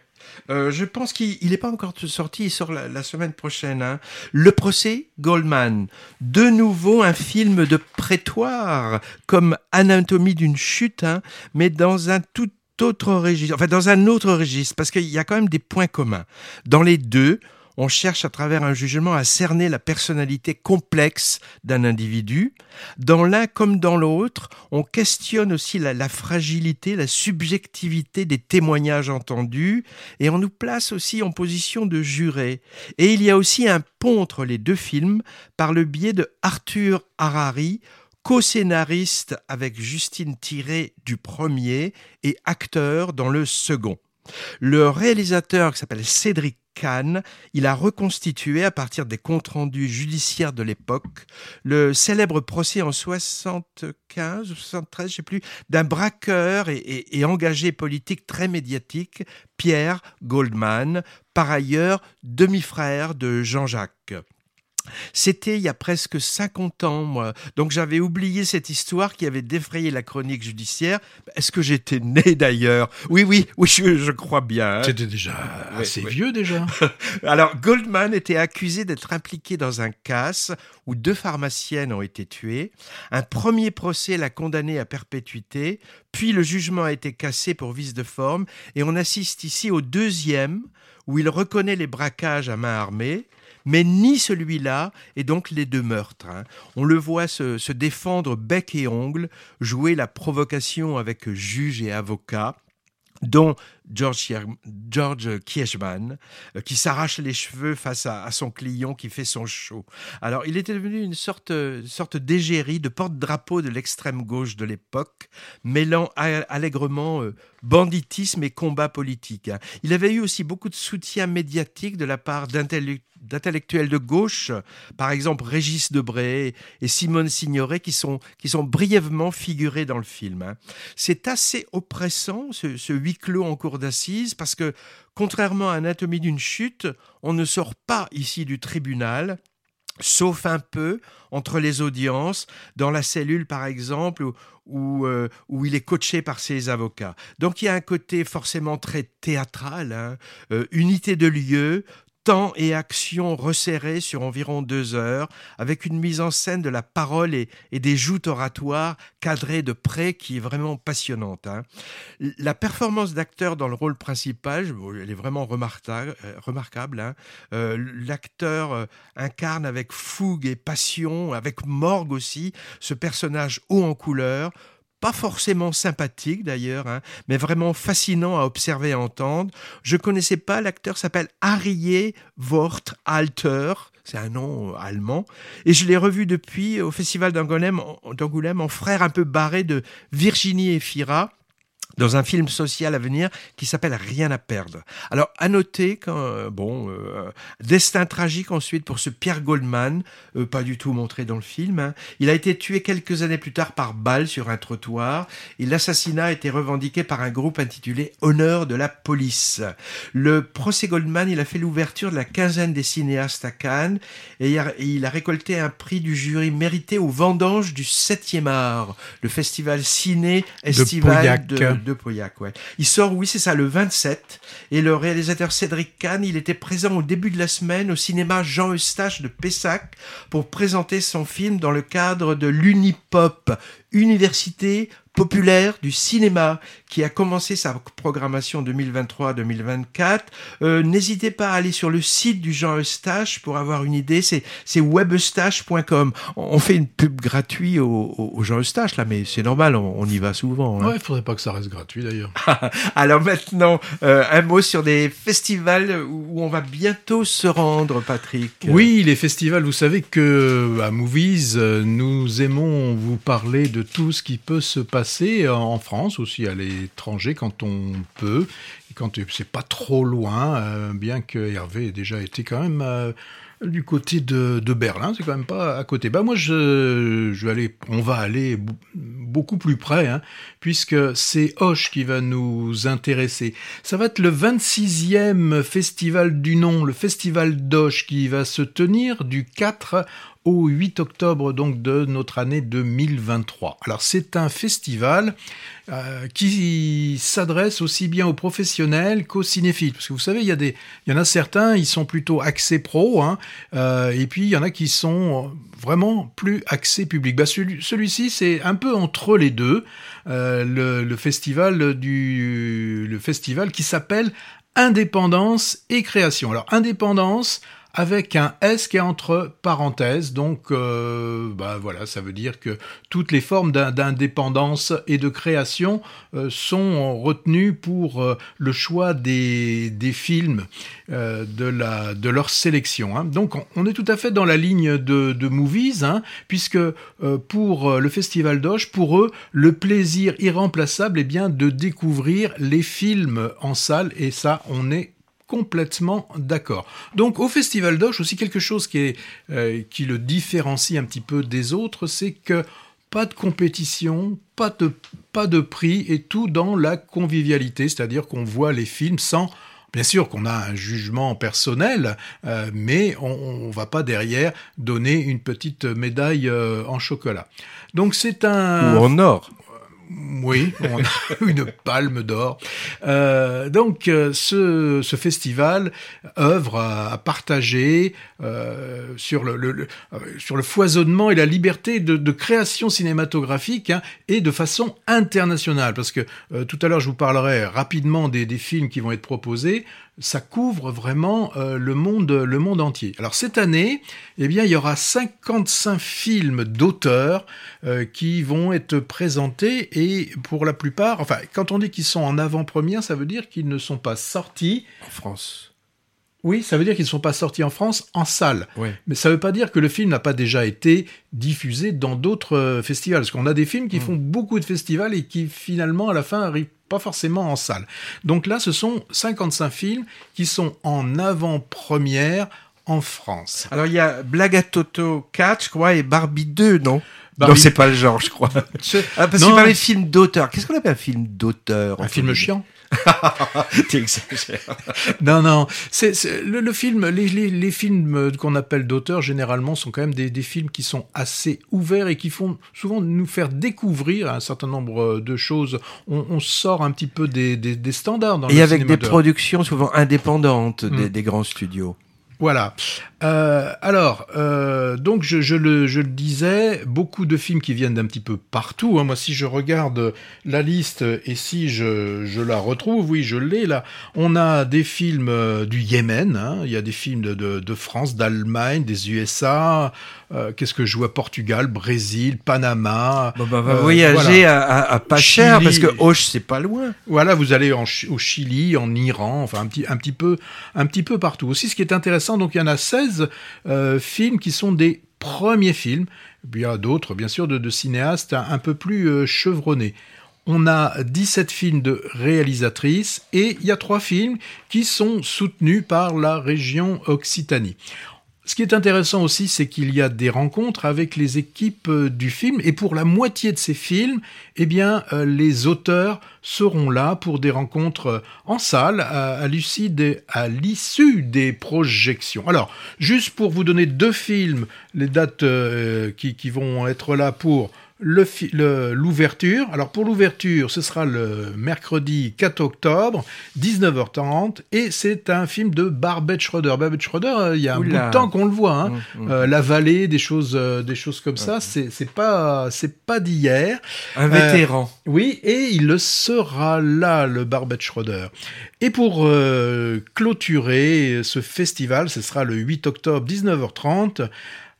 Speaker 2: Euh, je pense qu'il n'est pas encore sorti, il sort la, la semaine prochaine. hein. Le procès Goldman. De nouveau un film de prétoire, comme Anatomie d'une chute, hein, mais dans un tout autre registre, enfin dans un autre registre, parce qu'il y a quand même des points communs. Dans les deux, on cherche à travers un jugement à cerner la personnalité complexe d'un individu. Dans l'un comme dans l'autre, on questionne aussi la, fragilité, la subjectivité des témoignages entendus, et on nous place aussi en position de juré. Et il y a aussi un pont entre les deux films par le biais de Arthur Harari, co-scénariste avec Justine Tiré du premier et acteur dans le second. Le réalisateur qui s'appelle Cédric Kahn, il a reconstitué à partir des comptes rendus judiciaires de l'époque le célèbre procès en 75 ou 73, je sais plus, d'un braqueur et, et- et engagé politique très médiatique, Pierre Goldman, par ailleurs demi-frère de Jean-Jacques. C'était il y a presque 50 ans, moi. Donc j'avais oublié cette histoire qui avait défrayé la chronique judiciaire. Est-ce que j'étais né d'ailleurs? Oui, oui, oui, je, je crois bien. hein.
Speaker 1: C'était déjà assez vieux déjà.
Speaker 2: Alors, Goldman était accusé d'être impliqué dans un casse où deux pharmaciennes ont été tuées. Un premier procès l'a condamné à perpétuité, puis le jugement a été cassé pour vice de forme, et on assiste ici au deuxième où il reconnaît les braquages à main armée. Mais ni celui-là, et donc les deux meurtres. hein. On le voit se, se défendre bec et ongle, jouer la provocation avec juge et avocat dont George, George euh, qui s'arrache les cheveux face à, son client qui fait son show. Alors, il était devenu une sorte, euh, sorte d'égérie, de porte-drapeau de l'extrême gauche de l'époque, mêlant allègrement euh, banditisme et combat politique. Il avait eu aussi beaucoup de soutien médiatique de la part d'intellu- d'intellectuels de gauche, par exemple Régis Debray et Simone Signoret, qui sont, qui sont brièvement figurés dans le film. hein. C'est assez oppressant, ce, ce huis clos en cour d'assises, parce que, contrairement à Anatomie d'une chute, on ne sort pas ici du tribunal, sauf un peu entre les audiences, dans la cellule par exemple, où, où, euh, il est coaché par ses avocats. Donc il y a un côté forcément très théâtral, hein, euh, unité de lieu, temps et action resserrés sur environ deux heures, avec une mise en scène de la parole et, des joutes oratoires cadrées de près qui est vraiment passionnante. hein. La performance d'acteur dans le rôle principal, elle est vraiment remarquable. euh, remarquable hein. Euh, L'acteur euh, incarne avec fougue et passion, avec morgue aussi, ce personnage haut en couleur, pas forcément sympathique d'ailleurs, hein, mais vraiment fascinant à observer et à entendre. Je connaissais pas, l'acteur s'appelle Harrier Wort Alter, c'est un nom euh, allemand, et je l'ai revu depuis au Festival d'Angoulême en- d'Angoulême en frère un peu barré de Virginie Efira dans un film social à venir qui s'appelle Rien à perdre. Alors, à noter quand, euh, bon, euh, destin tragique ensuite pour ce Pierre Goldman, euh, pas du tout montré dans le film. hein. Il a été tué quelques années plus tard par balle sur un trottoir et l'assassinat a été revendiqué par un groupe intitulé Honneur de la police. Le procès Goldman, il a fait l'ouverture de la quinzaine des cinéastes à Cannes et il a, et il a récolté un prix du jury mérité au vendange du 7e art, le festival ciné estival
Speaker 1: Pauillac.
Speaker 2: de, de Il sort, oui, c'est ça, le 27. Et le réalisateur Cédric Kahn, il était présent au début de la semaine au cinéma Jean Eustache de Pessac pour présenter son film dans le cadre de l'Unipop. Université populaire du cinéma qui a commencé sa programmation 2023-2024. Euh, N'hésitez pas à aller sur le site du Jean Eustache pour avoir une idée. C'est webeustache.com. On fait une pub gratuite au, au, Jean Eustache là, mais c'est normal, on, on y va souvent. hein.
Speaker 1: Ouais, il faudrait pas que ça reste gratuit d'ailleurs.
Speaker 2: Alors maintenant, euh, un mot sur des festivals où on va bientôt se rendre, Patrick.
Speaker 1: Oui, les festivals, vous savez que à Movies, euh, nous aimons vous parler de tout ce qui peut se passer en France, aussi à l'étranger quand on peut, et quand c'est pas trop loin, euh, bien que Hervé ait déjà été quand même euh, du côté de, de Berlin, c'est quand même pas à côté. Bah moi, je, je vais aller, on va aller beaucoup plus près, hein, puisque c'est Hoche qui va nous intéresser. Ça va être le 26e festival du nom, le festival d'Hoche, qui va se tenir du 4 au 8 octobre donc de notre année 2023. Alors c'est un festival euh, qui s'adresse aussi bien aux professionnels qu'aux cinéphiles, parce que vous savez il y y en a certains ils sont plutôt axés pro, hein, euh, et puis il y en a qui sont vraiment plus axés public. Bah, celui, celui-ci c'est un peu entre les deux, euh, le festival du, le festival qui s'appelle Indépendance et création. Alors indépendance avec un S qui est entre parenthèses, donc euh, bah voilà, ça veut dire que toutes les formes d'in- d'indépendance et de création euh, sont retenues pour euh, le choix des, films de, leur sélection. hein. Donc on, est tout à fait dans la ligne de, de Movies, hein, puisque pour le Festival d'Oche, pour eux, le plaisir irremplaçable est bien de découvrir les films en salle, et ça, on est complètement d'accord. Donc au Festival d'Oche aussi quelque chose qui, est, euh, qui le différencie un petit peu des autres, c'est que pas de compétition, pas de, pas de prix et tout dans la convivialité, c'est-à-dire qu'on voit les films sans... Bien sûr qu'on a un jugement personnel, euh, mais on ne va pas derrière donner une petite médaille euh, en chocolat. Donc c'est un...
Speaker 2: Ou en or.
Speaker 1: Oui, on a une palme d'or. Euh, donc, euh, ce, ce festival œuvre à, à partager euh, sur, le, le- le- euh, sur le foisonnement et la liberté de, de création cinématographique hein, et de façon internationale. Parce que euh, tout à l'heure, je vous parlerai rapidement des, des films qui vont être proposés. Ça couvre vraiment euh, le monde, le monde entier. Alors cette année, eh bien, il y aura 55 films d'auteurs euh, qui vont être présentés et pour la plupart, enfin, quand on dit qu'ils sont en avant-première, ça veut dire qu'ils ne sont pas sortis.
Speaker 2: En France.
Speaker 1: Oui, ça veut dire qu'ils ne sont pas sortis en France en salle.
Speaker 2: Ouais.
Speaker 1: Mais ça ne veut pas dire que le film n'a pas déjà été diffusé dans d'autres euh, festivals. Parce qu'on a des films qui font beaucoup de festivals et qui finalement, à la fin, arrivent pas forcément en salle. Donc là, ce sont 55 films qui sont en avant-première en France.
Speaker 2: Alors il y a Blague à Toto 4, je crois, et Barbie 2, non?
Speaker 1: Barbie-
Speaker 2: Non, c'est pas le genre, je crois. Ah, parce que
Speaker 1: Non.
Speaker 2: tu parlais de film d'auteur. Qu'est-ce qu'on appelle un film d'auteur
Speaker 1: Un film chiant
Speaker 2: T'exagères.
Speaker 1: Non, non. C'est c'est- le, le film, les, les, les films qu'on appelle d'auteur généralement sont quand même des, des films qui sont assez ouverts et qui font souvent nous faire découvrir un certain nombre de choses. On, on sort un petit peu des, des, des standards dans
Speaker 2: Et
Speaker 1: le
Speaker 2: avec des productions souvent indépendantes des,
Speaker 1: Mm.
Speaker 2: des grands studios.
Speaker 1: Voilà. Euh, alors, euh, donc je, je le, je le disais, beaucoup de films qui viennent d'un petit peu partout. hein. Moi, si je regarde la liste et si je, je la retrouve, oui, je l'ai là. On a des films euh, du Yémen, hein. il y a des films de, de, de France, d'Allemagne, des USA. euh, Qu'est-ce que je vois Portugal, Brésil, Panama.
Speaker 2: Bon, bah,
Speaker 1: Euh,
Speaker 2: voyager
Speaker 1: voilà.
Speaker 2: à, à- à pas
Speaker 1: Chili.
Speaker 2: cher parce que Auch c'est pas loin.
Speaker 1: Voilà, vous allez en au Chili, en Iran, enfin un petit, un petit peu, un petit peu partout. Aussi, ce qui est intéressant, donc il y en a 16 euh, films qui sont des premiers films. Il y a d'autres, bien sûr, de, cinéastes un, un peu plus euh, chevronnés. On a 17 films de réalisatrices et il y a trois films qui sont soutenus par la région Occitanie. Ce qui est intéressant aussi, c'est qu'il y a des rencontres avec les équipes euh, du film, et pour la moitié de ces films, eh bien, euh, les auteurs seront là pour des rencontres euh, en salle à, à l'issue des, projections. Alors, juste pour vous donner deux films, les dates qui vont être là pour le fi- le- l'ouverture. Alors pour l'ouverture, ce sera le mercredi 4 octobre, 19h30, et c'est un film de Barbet Schroeder. Barbet Schroeder, euh, il y a un
Speaker 2: Oula.
Speaker 1: bout de temps qu'on le voit. hein.
Speaker 2: Mmh, mmh.
Speaker 1: Euh, la vallée, des choses, euh, des choses comme ça, c'est c'est pas, c'est pas d'hier.
Speaker 2: Un vétéran.
Speaker 1: Oui, et il le sera là, le Barbet Schroeder. Et pour clôturer ce festival, ce sera le 8 octobre, 19h30.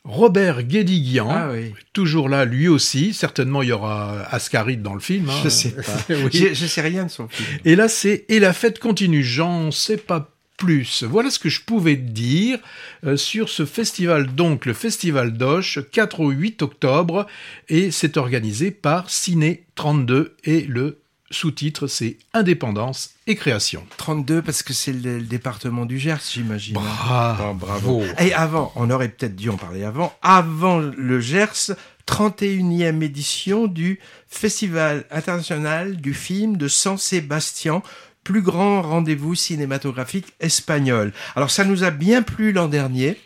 Speaker 1: Robert Guédiguian,
Speaker 2: Ah oui.
Speaker 1: toujours là, lui aussi. Certainement, il y aura Ascaride dans le film. hein.
Speaker 2: Je sais pas.
Speaker 1: Oui.
Speaker 2: Je, je sais rien de son film.
Speaker 1: Et là, c'est Et la fête continue. J'en sais pas plus. Voilà ce que je pouvais dire euh, sur ce festival. Donc, le festival d'Oche, 4 au 8 octobre. Et c'est organisé par Ciné 32. Et le sous-titre, c'est Indépendance et création.
Speaker 2: 32 parce que c'est le, le département du Gers, j'imagine.
Speaker 1: Bravo.
Speaker 2: Bon, bravo. Et avant, on aurait peut-être dû en parler avant, avant le Gers, 31e édition du Festival international du film de San Sébastien, plus grand rendez-vous cinématographique espagnol. Alors ça nous a bien plu l'an dernier.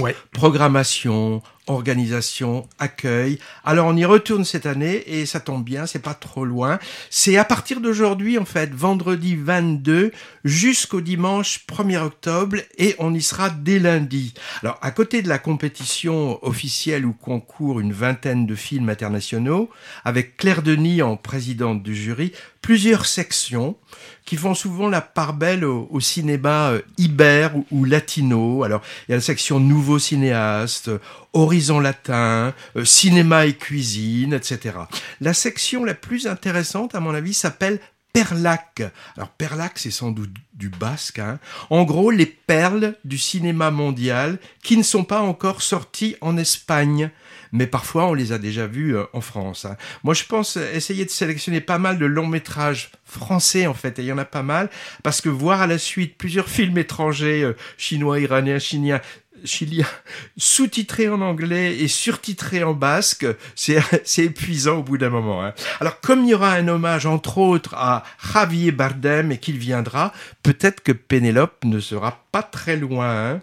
Speaker 1: Ouais.
Speaker 2: Programmation, organisation, accueil. Alors on y retourne cette année et ça tombe bien, c'est pas trop loin. C'est à partir d'aujourd'hui en fait, vendredi 22 jusqu'au dimanche 1er octobre et on y sera dès lundi. Alors à côté de la compétition officielle où concourent une vingtaine de films internationaux avec Claire Denis en présidente du jury, plusieurs sections qui font souvent la part belle au, au cinéma euh, iber ou, ou latino. Alors, il y a la section nouveaux cinéastes, horizon latin, euh, cinéma et cuisine, etc. La section la plus intéressante, à mon avis, s'appelle Perlac. Alors Perlac, c'est sans doute du basque. Hein. En gros, les perles du cinéma mondial qui ne sont pas encore sorties en Espagne. Mais parfois, on les a déjà vus euh, en France. hein. Moi, je pense essayer de sélectionner pas mal de longs métrages français, en fait. Et il y en a pas mal. Parce que voir à la suite plusieurs films étrangers, euh, chinois, iraniens, chiliens, sous-titré en anglais et surtitré en basque, c'est c'est épuisant au bout d'un moment. hein. Alors, comme il y aura un hommage, entre autres, à Javier Bardem et qu'il viendra, peut-être que Pénélope ne sera pas très loin. hein.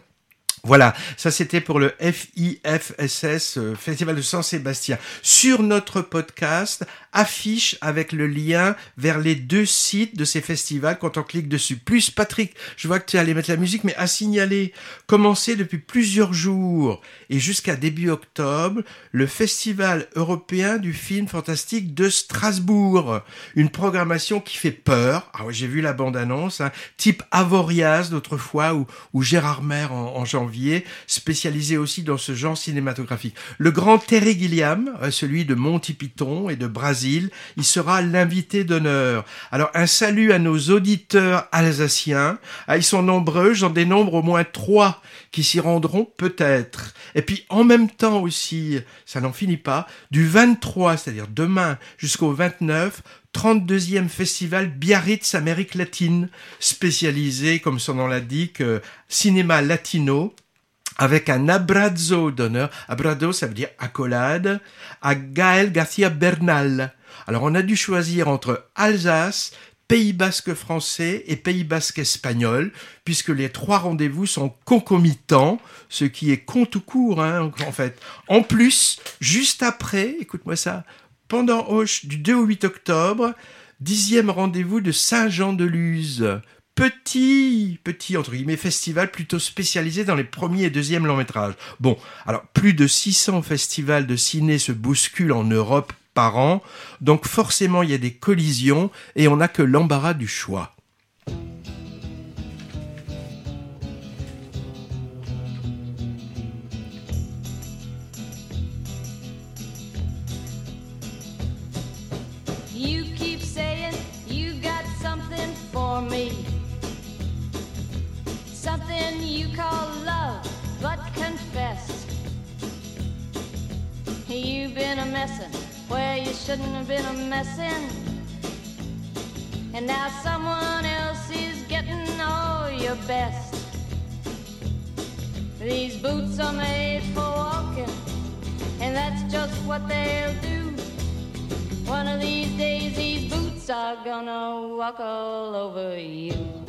Speaker 2: Voilà, ça c'était pour le FIFSS, euh, Festival de Saint-Sébastien. Sur notre podcast, affiche avec le lien vers les deux sites de ces festivals quand on clique dessus. Plus Patrick, je vois que tu allais mettre la musique, mais à signaler, commencer depuis plusieurs jours et jusqu'à début octobre, le Festival européen du film fantastique de Strasbourg. Une programmation qui fait peur. Ah ouais, j'ai vu la bande-annonce, hein, type Avoriaz d'autrefois ou, ou Gérard Maire en, en janvier, spécialisé aussi dans ce genre cinématographique. Le grand Terry Gilliam, euh, celui de Monty Python et de Brasil, il sera l'invité d'honneur. Alors un salut à nos auditeurs alsaciens. Ah, ils sont nombreux, j'en dénombre au moins trois qui s'y rendront peut-être. Et puis en même temps aussi, ça n'en finit pas, du 23, c'est-à-dire demain, jusqu'au 29, 32e festival Biarritz Amérique latine, spécialisé, comme son nom l'indique, euh, cinéma latino, avec un abrazo d'honneur. Abrazo, ça veut dire accolade, à Gaël Garcia Bernal. Alors on a dû choisir entre Alsace, Pays basque français et Pays basque espagnol, puisque les trois rendez-vous sont concomitants, ce qui est con tout court, hein, en fait. En plus, juste après, écoute-moi ça, pendant Auch du 2 au 8 octobre, dixième rendez-vous de Saint-Jean-de-Luz. Petit, petit, entre guillemets, festival plutôt spécialisé dans les premiers et deuxièmes longs métrages. Bon, alors plus de 600 festivals de ciné se bousculent en Europe par an, donc forcément il y a des collisions et on n'a que l'embarras du choix.
Speaker 4: You've been a messin' where you shouldn't have been a messin'. And now someone else is getting all your best. These boots are made for walking, and that's just what they'll do. One of these days, these boots are gonna walk all over you.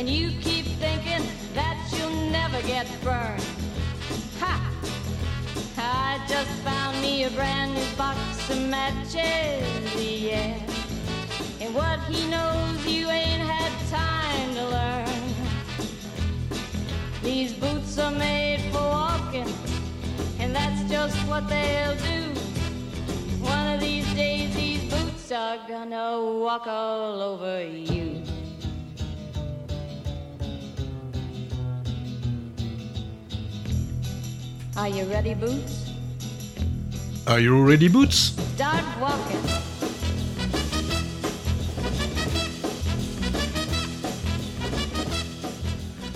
Speaker 4: And you keep thinking that you'll never get burned. Ha! I just found me a brand new box of matches, yeah. And what he knows you ain't had time to learn. These boots are made for walking, and that's just what they'll do. One of these days, these boots are gonna walk all over you. Are you ready, Boots?
Speaker 1: Are you ready, Boots?
Speaker 4: Start walking.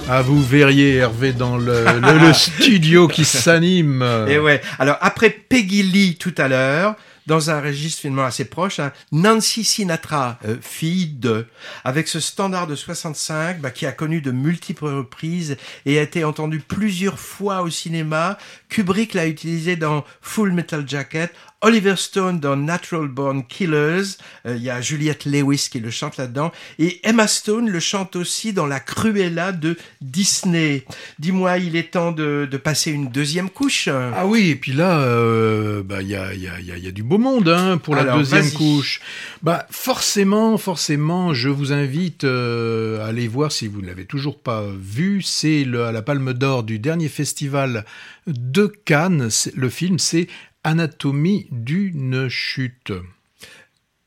Speaker 1: Ah, vous verriez Hervé dans le, le- le studio qui s'anime.
Speaker 2: Et ouais. Alors après Peggy Lee tout à l'heure, dans un registre finalement assez proche, hein, Nancy Sinatra, euh, fille de, avec ce standard de 65 bah, qui a connu de multiples reprises et a été entendu plusieurs fois au cinéma. Kubrick l'a utilisé dans Full Metal Jacket. Oliver Stone dans Natural Born Killers, Euh, il y a Juliette Lewis qui le chante là-dedans, et Emma Stone le chante aussi dans La Cruella de Disney. Dis-moi, il est temps de, de passer une deuxième couche.
Speaker 1: Ah oui, et puis là, euh, bah, il y, a, y, a, y a- y a du beau monde hein, pour la deuxième couche. Bah, forcément, forcément, je vous invite euh, à aller voir si vous ne l'avez toujours pas vu. C'est à la Palme d'Or du dernier festival de Cannes. Le film, c'est Anatomie d'une chute.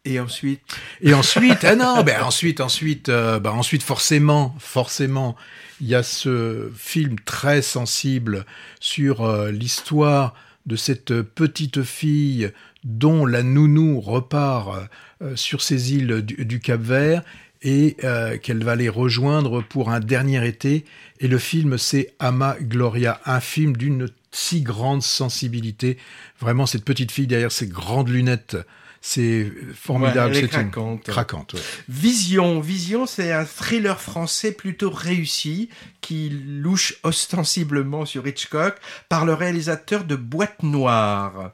Speaker 2: Et ensuite,
Speaker 1: Et ensuite, ah non, ben ensuite, ensuite, euh, ben ensuite, forcément, forcément, il y a ce film très sensible sur euh, l'histoire de cette petite fille dont la nounou repart euh, sur ces îles du, du Cap-Vert et euh, qu'elle va les rejoindre pour un dernier été. Et le film, c'est Ama Gloria, un film d'une si grande sensibilité. Vraiment, cette petite fille derrière ses grandes lunettes, c'est formidable.
Speaker 2: Ouais,
Speaker 1: c'est une-
Speaker 2: craquante.
Speaker 1: Craquante, ouais.
Speaker 2: Vision. Vision, c'est un thriller français plutôt réussi qui louche ostensiblement sur Hitchcock par le réalisateur de Boîte Noire.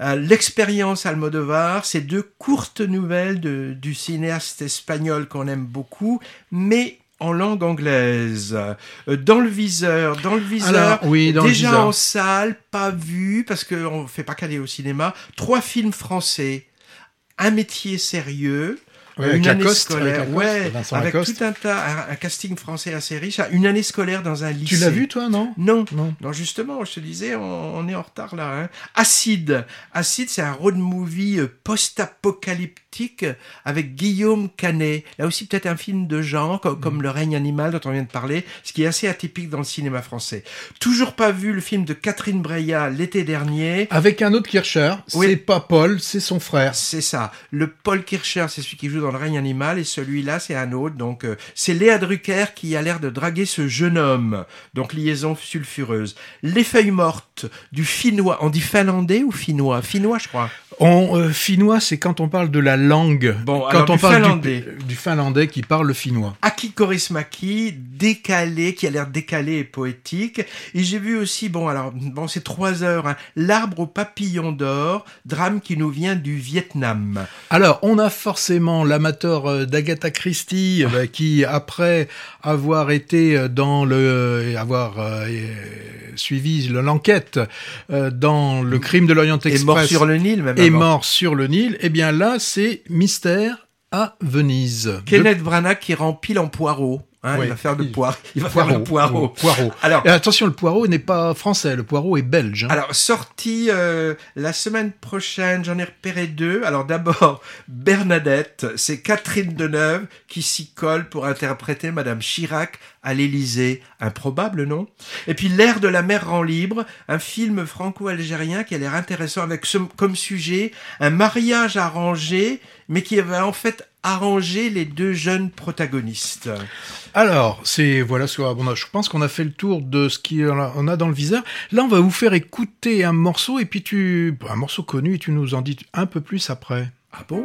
Speaker 2: Euh, L'expérience Almodovar, c'est deux courtes nouvelles de- du cinéaste espagnol qu'on aime beaucoup, mais en langue anglaise. Euh, Dans le viseur, dans le viseur,
Speaker 1: Alors, oui, dans le
Speaker 2: déjà
Speaker 1: viseur.
Speaker 2: en salle, pas vu, parce qu'on ne fait pas qu'aller au cinéma, trois films français. Un métier sérieux,
Speaker 1: Ouais,
Speaker 2: une
Speaker 1: avec
Speaker 2: année
Speaker 1: Lacoste, avec
Speaker 2: scolaire,
Speaker 1: Lacoste,
Speaker 2: ouais, avec tout un tas, un, un casting français assez riche, une année scolaire dans un lycée.
Speaker 1: Tu l'as vu, toi, non?
Speaker 2: Non,
Speaker 1: Non.
Speaker 2: non, justement, je te disais, on, on est en retard là. Hein. Acide. Acide, c'est un road movie euh, avec Guillaume Canet. Là aussi, peut-être un film de genre, co- comme,
Speaker 1: Mm.
Speaker 2: Le règne animal dont on vient de parler, ce qui est assez atypique dans le cinéma français. Toujours pas vu le film de Catherine Breillat l'été dernier.
Speaker 1: Avec un autre Kircher,
Speaker 2: Oui.
Speaker 1: c'est pas Paul, c'est son frère.
Speaker 2: C'est ça. Le Paul Kircher, c'est celui qui joue dans Le règne animal, et celui-là, c'est un autre. Donc, euh, c'est Léa Drucker qui a l'air de draguer ce jeune homme. Donc, liaison sulfureuse. Les feuilles mortes du finnois. On dit finlandais ou finnois? Finnois, je crois.
Speaker 1: En euh, finnois, c'est quand on parle de la langue.
Speaker 2: Bon,
Speaker 1: quand
Speaker 2: alors
Speaker 1: on
Speaker 2: du
Speaker 1: parle
Speaker 2: finlandais.
Speaker 1: Du, du finlandais qui parle le finnois.
Speaker 2: Aki Kaurismäki, décalé, qui a l'air décalé et poétique. Et j'ai vu aussi, bon, alors, bon, c'est trois heures, hein, L'arbre au papillon d'or, drame qui nous vient du Vietnam.
Speaker 1: Alors, on a forcément l'amateur euh, d'Agatha Christie euh, qui, après avoir été euh, dans le, avoir euh, suivi le- l'enquête euh, dans le crime de l'Orient
Speaker 2: Et
Speaker 1: Express,
Speaker 2: mort sur le Nil, même.
Speaker 1: Est mort sur le Nil, eh bien là, c'est Mystère à Venise.
Speaker 2: Kenneth Branagh qui rempile en poireau. Hein. Il va faire le
Speaker 1: Il-
Speaker 2: poire. Il va faire le poireau.
Speaker 1: Poireau.
Speaker 2: Alors,
Speaker 1: Et attention, le poireau n'est pas français, le poireau est belge. hein.
Speaker 2: Alors, sorti euh, la semaine prochaine, j'en ai repéré deux. Alors, d'abord, Bernadette, c'est Catherine Deneuve qui s'y colle pour interpréter Madame Chirac à l'Élysée. Improbable, non? Et puis, L'air de la mer rend libre, un film franco-algérien qui a l'air intéressant avec ce- comme sujet un mariage arrangé, mais qui va en fait arranger les deux jeunes protagonistes.
Speaker 1: Alors, c'est voilà, ce qu'on- je pense qu'on a fait le tour de ce qu'on a dans le viseur. Là, on va vous faire écouter un morceau et puis tu un morceau connu et tu nous en dis un peu plus après.
Speaker 2: Ah bon?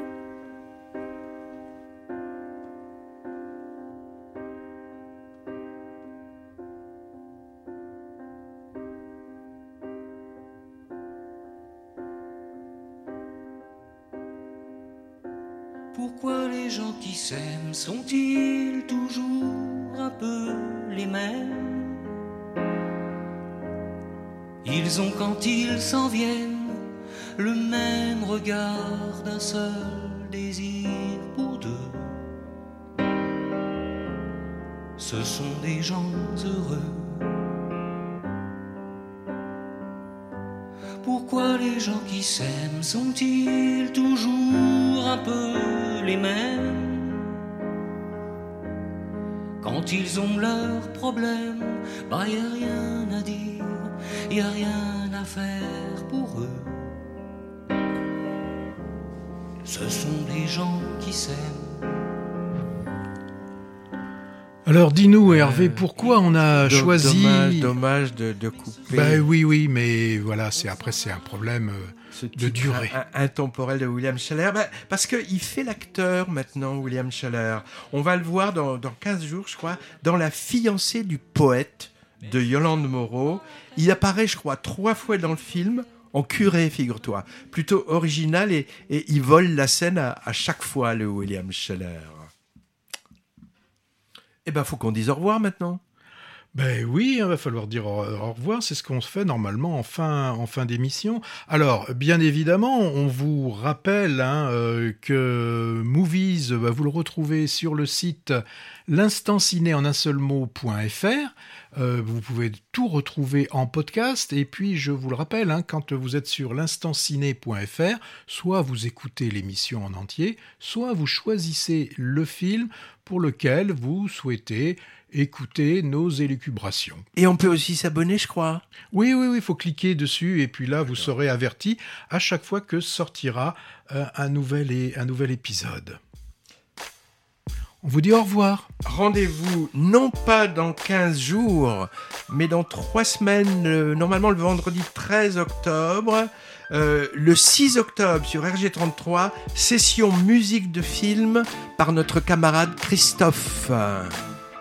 Speaker 3: S'aiment sont-ils toujours un peu les mêmes? Ils ont quand ils s'en viennent le même regard d'un seul désir pour deux. Ce sont des gens heureux. Pourquoi les gens qui s'aiment sont-ils toujours un peu les mêmes? Quand ils ont leurs problèmes, bah y a rien à dire, y a rien à faire pour eux. Ce sont des gens qui s'aiment.
Speaker 1: Alors, dis-nous, Hervé, pourquoi on a
Speaker 2: Do-
Speaker 1: choisi
Speaker 2: Dommage, dommage de, de couper.
Speaker 1: Bah oui, oui, mais voilà, c'est après c'est un problème. euh,
Speaker 2: ce
Speaker 1: de durée.
Speaker 2: in- intemporel de William Scheller. Bah, parce qu'il fait l'acteur maintenant, William Scheller. On va le voir dans, dans 15 jours, je crois, dans La fiancée du poète de Yolande Moreau. Il apparaît, je crois, trois fois dans le film. En curé, figure-toi. Plutôt original et, et il vole la scène à, à chaque fois, le William Scheller. Eh ben, faut qu'on dise au revoir maintenant.
Speaker 1: Ben oui, il va falloir dire au, revoir, c'est ce qu'on se fait normalement en fin, d'émission. Alors, bien évidemment, on vous rappelle hein, euh, que Movies, bah, vous le retrouvez sur le site l'instanciné en un seul mot.fr. Euh, vous pouvez tout retrouver en podcast. Et puis, je vous le rappelle, hein, quand vous êtes sur l'instanciné.fr, soit vous écoutez l'émission en entier, soit vous choisissez le film pour lequel vous souhaitez écouter nos élucubrations.
Speaker 2: Et on peut aussi s'abonner, je crois.
Speaker 1: Oui, oui, oui, il faut cliquer dessus et puis là, vous serez averti à chaque fois que sortira euh, un, nouvel et, un nouvel épisode. On vous dit au revoir.
Speaker 2: Rendez-vous non pas dans 15 jours, mais dans 3 semaines, euh, normalement le vendredi 13 octobre. Euh, le 6 octobre sur RG33, session musique de film par notre camarade Christophe.